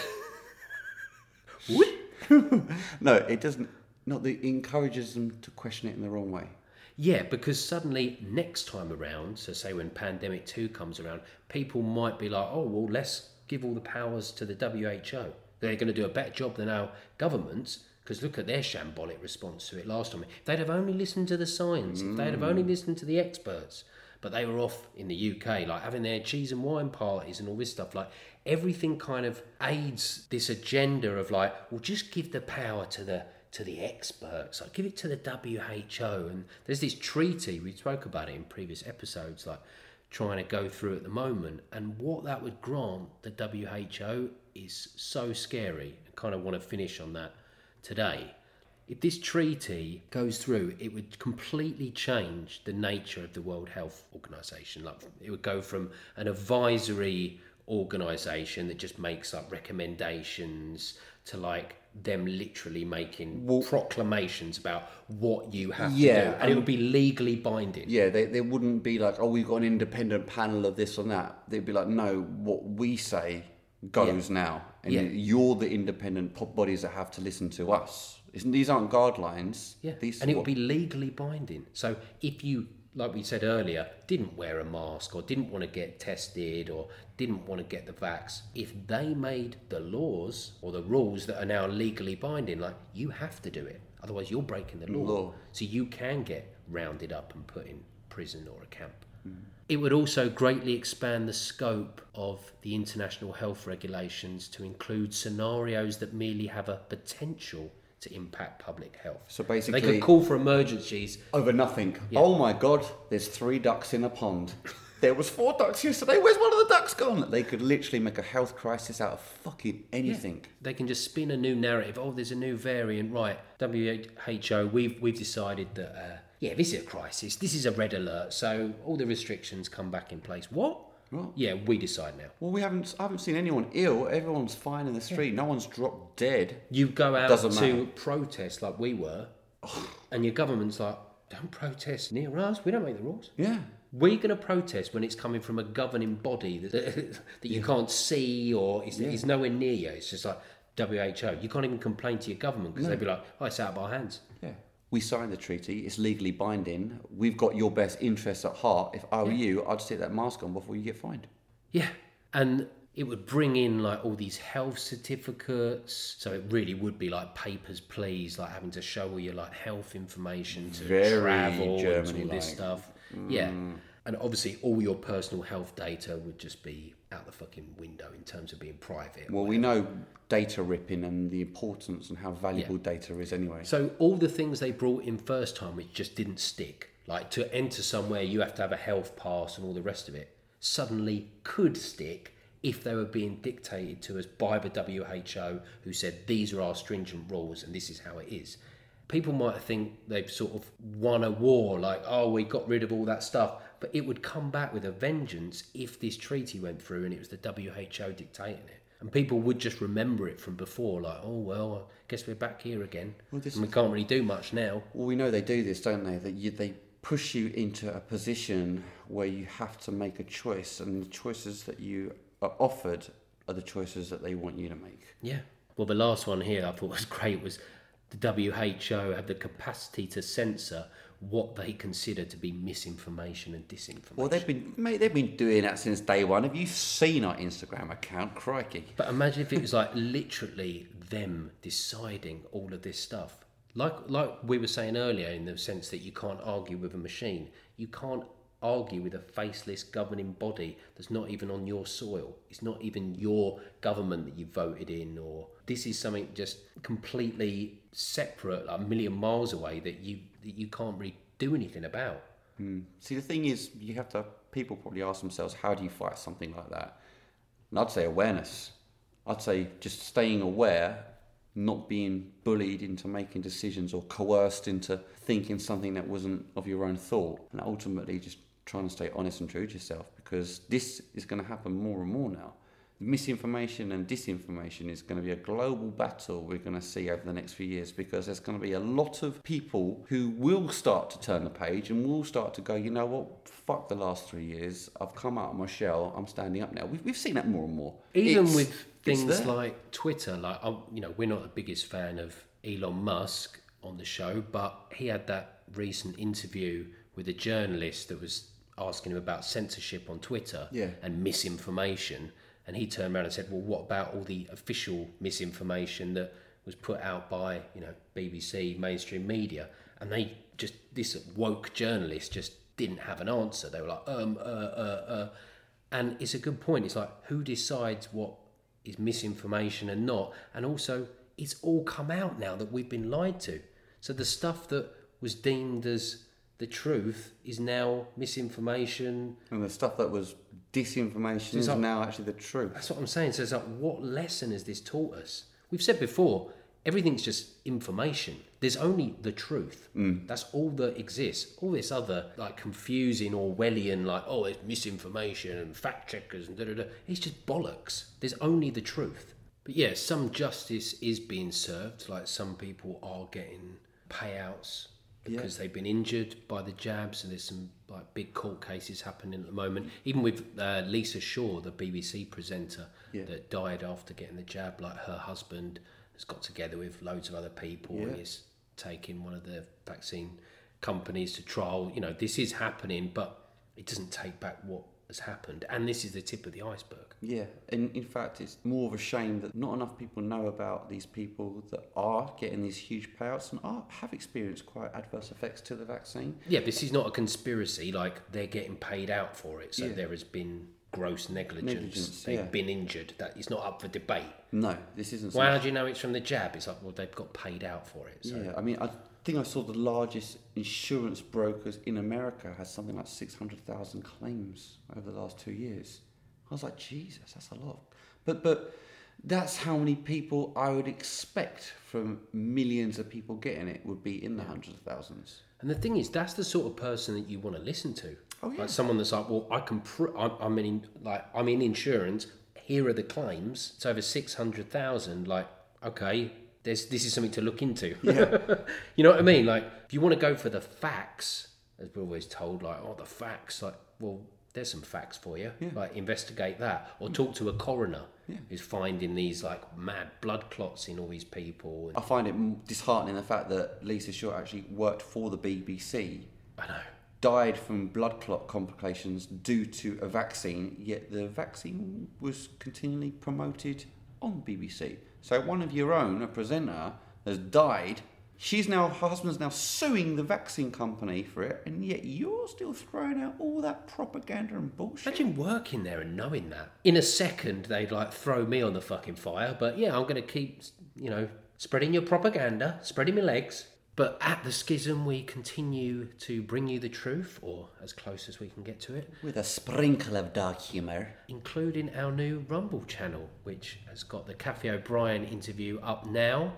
no, it doesn't. Not that it encourages them to question it in the wrong way. Yeah, because suddenly next time around, so say when pandemic 2 comes around, people might be like, oh, well, let's give all the powers to the WHO. They're going to do a better job than our governments because look at their shambolic response to it last time. If they'd have only listened to the science, if they'd have only mm. listened to the experts, but they were off in the UK, like having their cheese and wine parties and all this stuff, like everything kind of aids this agenda of like, well, just give the power to the to the experts. Like, give it to the WHO. And there's this treaty, we spoke about it in previous episodes, like trying to go through at the moment. And what that would grant the WHO is so scary. I kind of want to finish on that today. If this treaty goes through, it would completely change the nature of the World Health Organization. Like, it would go from an advisory organization that just makes up recommendations to like them literally making proclamations about what you have Yeah, to do and it would be legally binding Yeah, they, they wouldn't be like, oh, we've got an independent panel of this and that. They'd be like, no, what we say goes now. And Yeah. you're the independent pop bodies that have to listen to us. It's, these aren't guidelines. Yeah, These, and it would be legally binding. So if you, like we said earlier, didn't wear a mask or didn't want to get tested or didn't want to get the vax, if they made the laws or the rules that are now legally binding, like you have to do it. Otherwise, you're breaking the law. Law. So you can get rounded up and put in prison or a camp. Mm. It would also greatly expand the scope of the international health regulations to include scenarios that merely have a potential to impact public health. So basically, they could call for emergencies. over nothing. Oh my God, there's three ducks in a pond. There was four ducks yesterday. Where's one of the ducks gone? They could literally make a health crisis out of fucking anything. They can just spin a new narrative. Oh, there's a new variant, right? WHO, we've we've decided that uh, yeah, this is a crisis. This is a red alert. So all the restrictions come back in place. What? What? Yeah, we decide now. Well, we haven't. I haven't seen anyone ill. Everyone's fine in the street. No one's dropped dead. You go out Doesn't to matter. protest like we were, and your government's like, don't protest near us. We don't make the rules. Yeah. We're going to protest when it's coming from a governing body that, that you can't see or is, is nowhere near you. It's just like WHO. You can't even complain to your government because they'd be like, oh, it's out of our hands. Yeah. We signed the treaty. It's legally binding. We've got your best interests at heart. If I were you, I'd stick that mask on before you get fined. Yeah. And it would bring in like all these health certificates. So it really would be like papers, please, like having to show all your like health information to Very travel and all this stuff. Mm. Yeah. And obviously all your personal health data would just be out the fucking window in terms of being private. Well, we know data ripping and the importance and how valuable data is anyway. So all the things they brought in first time, which just didn't stick, like to enter somewhere you have to have a health pass and all the rest of it, suddenly could stick if they were being dictated to us by the WHO, who said these are our stringent rules and this is how it is. People might think they've sort of won a war, like, oh, we got rid of all that stuff, but it would come back with a vengeance if this treaty went through and it was the WHO dictating it. And people would just remember it from before, like, oh, well, I guess we're back here again. and we can't really do much now. Well, we know they do this, don't they? That you, they push you into a position where you have to make a choice, and the choices that you are offered are the choices that they want you to make. Yeah. Well, the last one here I thought was great was the WHO have the capacity to censor what they consider to be misinformation and disinformation. Well, they've been mate, they've been doing that since day one. Have you seen our Instagram account? Crikey! But imagine if it was like literally them deciding all of this stuff. Like like we were saying earlier, in the sense that you can't argue with a machine. You can't argue with a faceless governing body that's not even on your soil. It's not even your government that you voted in or this is something just completely separate, like a million miles away that you that you can't really do anything about. Hmm. See, the thing is, you have to. People probably ask themselves, how do you fight something like that? And I'd say awareness. I'd say just staying aware, not being bullied into making decisions or coerced into thinking something that wasn't of your own thought, and ultimately just trying to stay honest and true to yourself because this is going to happen more and more now. Misinformation and disinformation is going to be a global battle we're going to see over the next few years because there's going to be a lot of people who will start to turn the page and will start to go, you know what, fuck the last three years. I've come out of my shell. I'm standing up now. We've, we've seen that more and more. Even It's- with things like Twitter, like I'm, you know, we're not the biggest fan of Elon Musk on the show, but he had that recent interview with a journalist that was asking him about censorship on Twitter Yeah. and misinformation, and he turned around and said, "Well, what about all the official misinformation that was put out by you know BBC mainstream media?" And they just this woke journalist just didn't have an answer. They were like, "Um, uh, uh, uh." And it's a good point. It's like who decides what is misinformation and not, and also it's all come out now that we've been lied to. So the stuff that was deemed as the truth is now misinformation. And the stuff that was disinformation is like- now actually the truth. That's what I'm saying. So it's like, what lesson has this taught us? We've said before, everything's just information. There's only the truth. Mm. That's all that exists. All this other like confusing Orwellian, like oh, it's misinformation and fact checkers and da da da. It's just bollocks. There's only the truth. But yeah, some justice is being served. Like some people are getting payouts because they've been injured by the jabs. And there's some like big court cases happening at the moment. Even with uh, Lisa Shaw, the BBC presenter that died after getting the jab, like her husband has got together with loads of other people and is taking one of the vaccine companies to trial. You know, this is happening, but it doesn't take back what has happened. And this is the tip of the iceberg. Yeah, and in fact, it's more of a shame that not enough people know about these people that are getting these huge payouts and are, have experienced quite adverse effects to the vaccine. Yeah, this is not a conspiracy. Like they're getting paid out for it, so Yeah. there has been gross negligence. Negligence, They've yeah. been injured. That is not up for debate. No, this isn't. Well, how do you know it's from the jab? It's like, well, they've got paid out for it. So Yeah, I mean, I think I saw the largest insurance brokers in America has something like 600,000 claims over the last two years. I was like, Jesus, that's a lot. But, but that's how many people I would expect from millions of people getting it would be in the hundreds of thousands. And the thing is, that's the sort of person that you want to listen to. Oh, yeah. Like someone that's like, well, I can, pr- I'm, I'm in, like, I'm in insurance. Here are the claims. It's over six hundred thousand. Like, okay, there's this is something to look into. Yeah. you know what I mean? Like, if you want to go for the facts, as we're always told, like, oh, the facts. Like, well, there's some facts for you. Like, investigate that, or talk to a coroner who's finding these like mad blood clots in all these people. I find it disheartening the fact that Lisa Shaw actually worked for the BBC I know. died from blood clot complications due to a vaccine, yet the vaccine was continually promoted on BBC. So one of your own, a presenter, has died. She's now her husband's now suing the vaccine company for it, and yet you're still throwing out all that propaganda and bullshit. Imagine working there and knowing that. In a second, they'd like throw me on the fucking fire. But yeah, I'm going to keep, you know, spreading your propaganda, spreading my legs. But at the schism, we continue to bring you the truth, or as close as we can get to it, With a sprinkle of dark humour. including our new Rumble channel, which has got the Cafe O'Brien interview up now.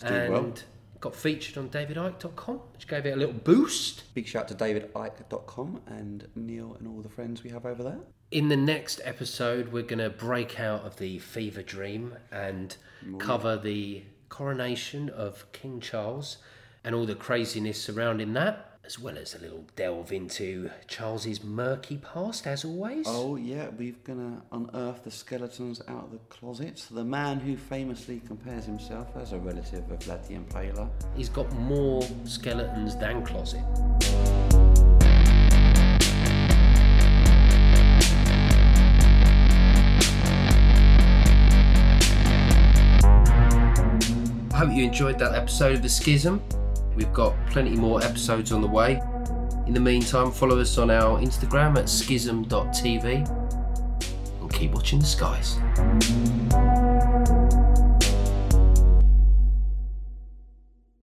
doing and well. got featured on davidicke.com, which gave it a little boost. Big shout out to davidicke.com and Neil and all the friends we have over there. In the next episode, we're going to break out of the fever dream and cover the coronation of King Charles and all the craziness surrounding that, as well as a little delve into Charles's murky past, as always. Oh yeah, we're gonna unearth the skeletons out of the closet. The man who famously compares himself as a relative of Vlad the Impaler. He's got more skeletons than closet. I hope you enjoyed that episode of The Schism. We've got plenty more episodes on the way. In the meantime, follow us on our Instagram at schism.tv and keep watching the skies.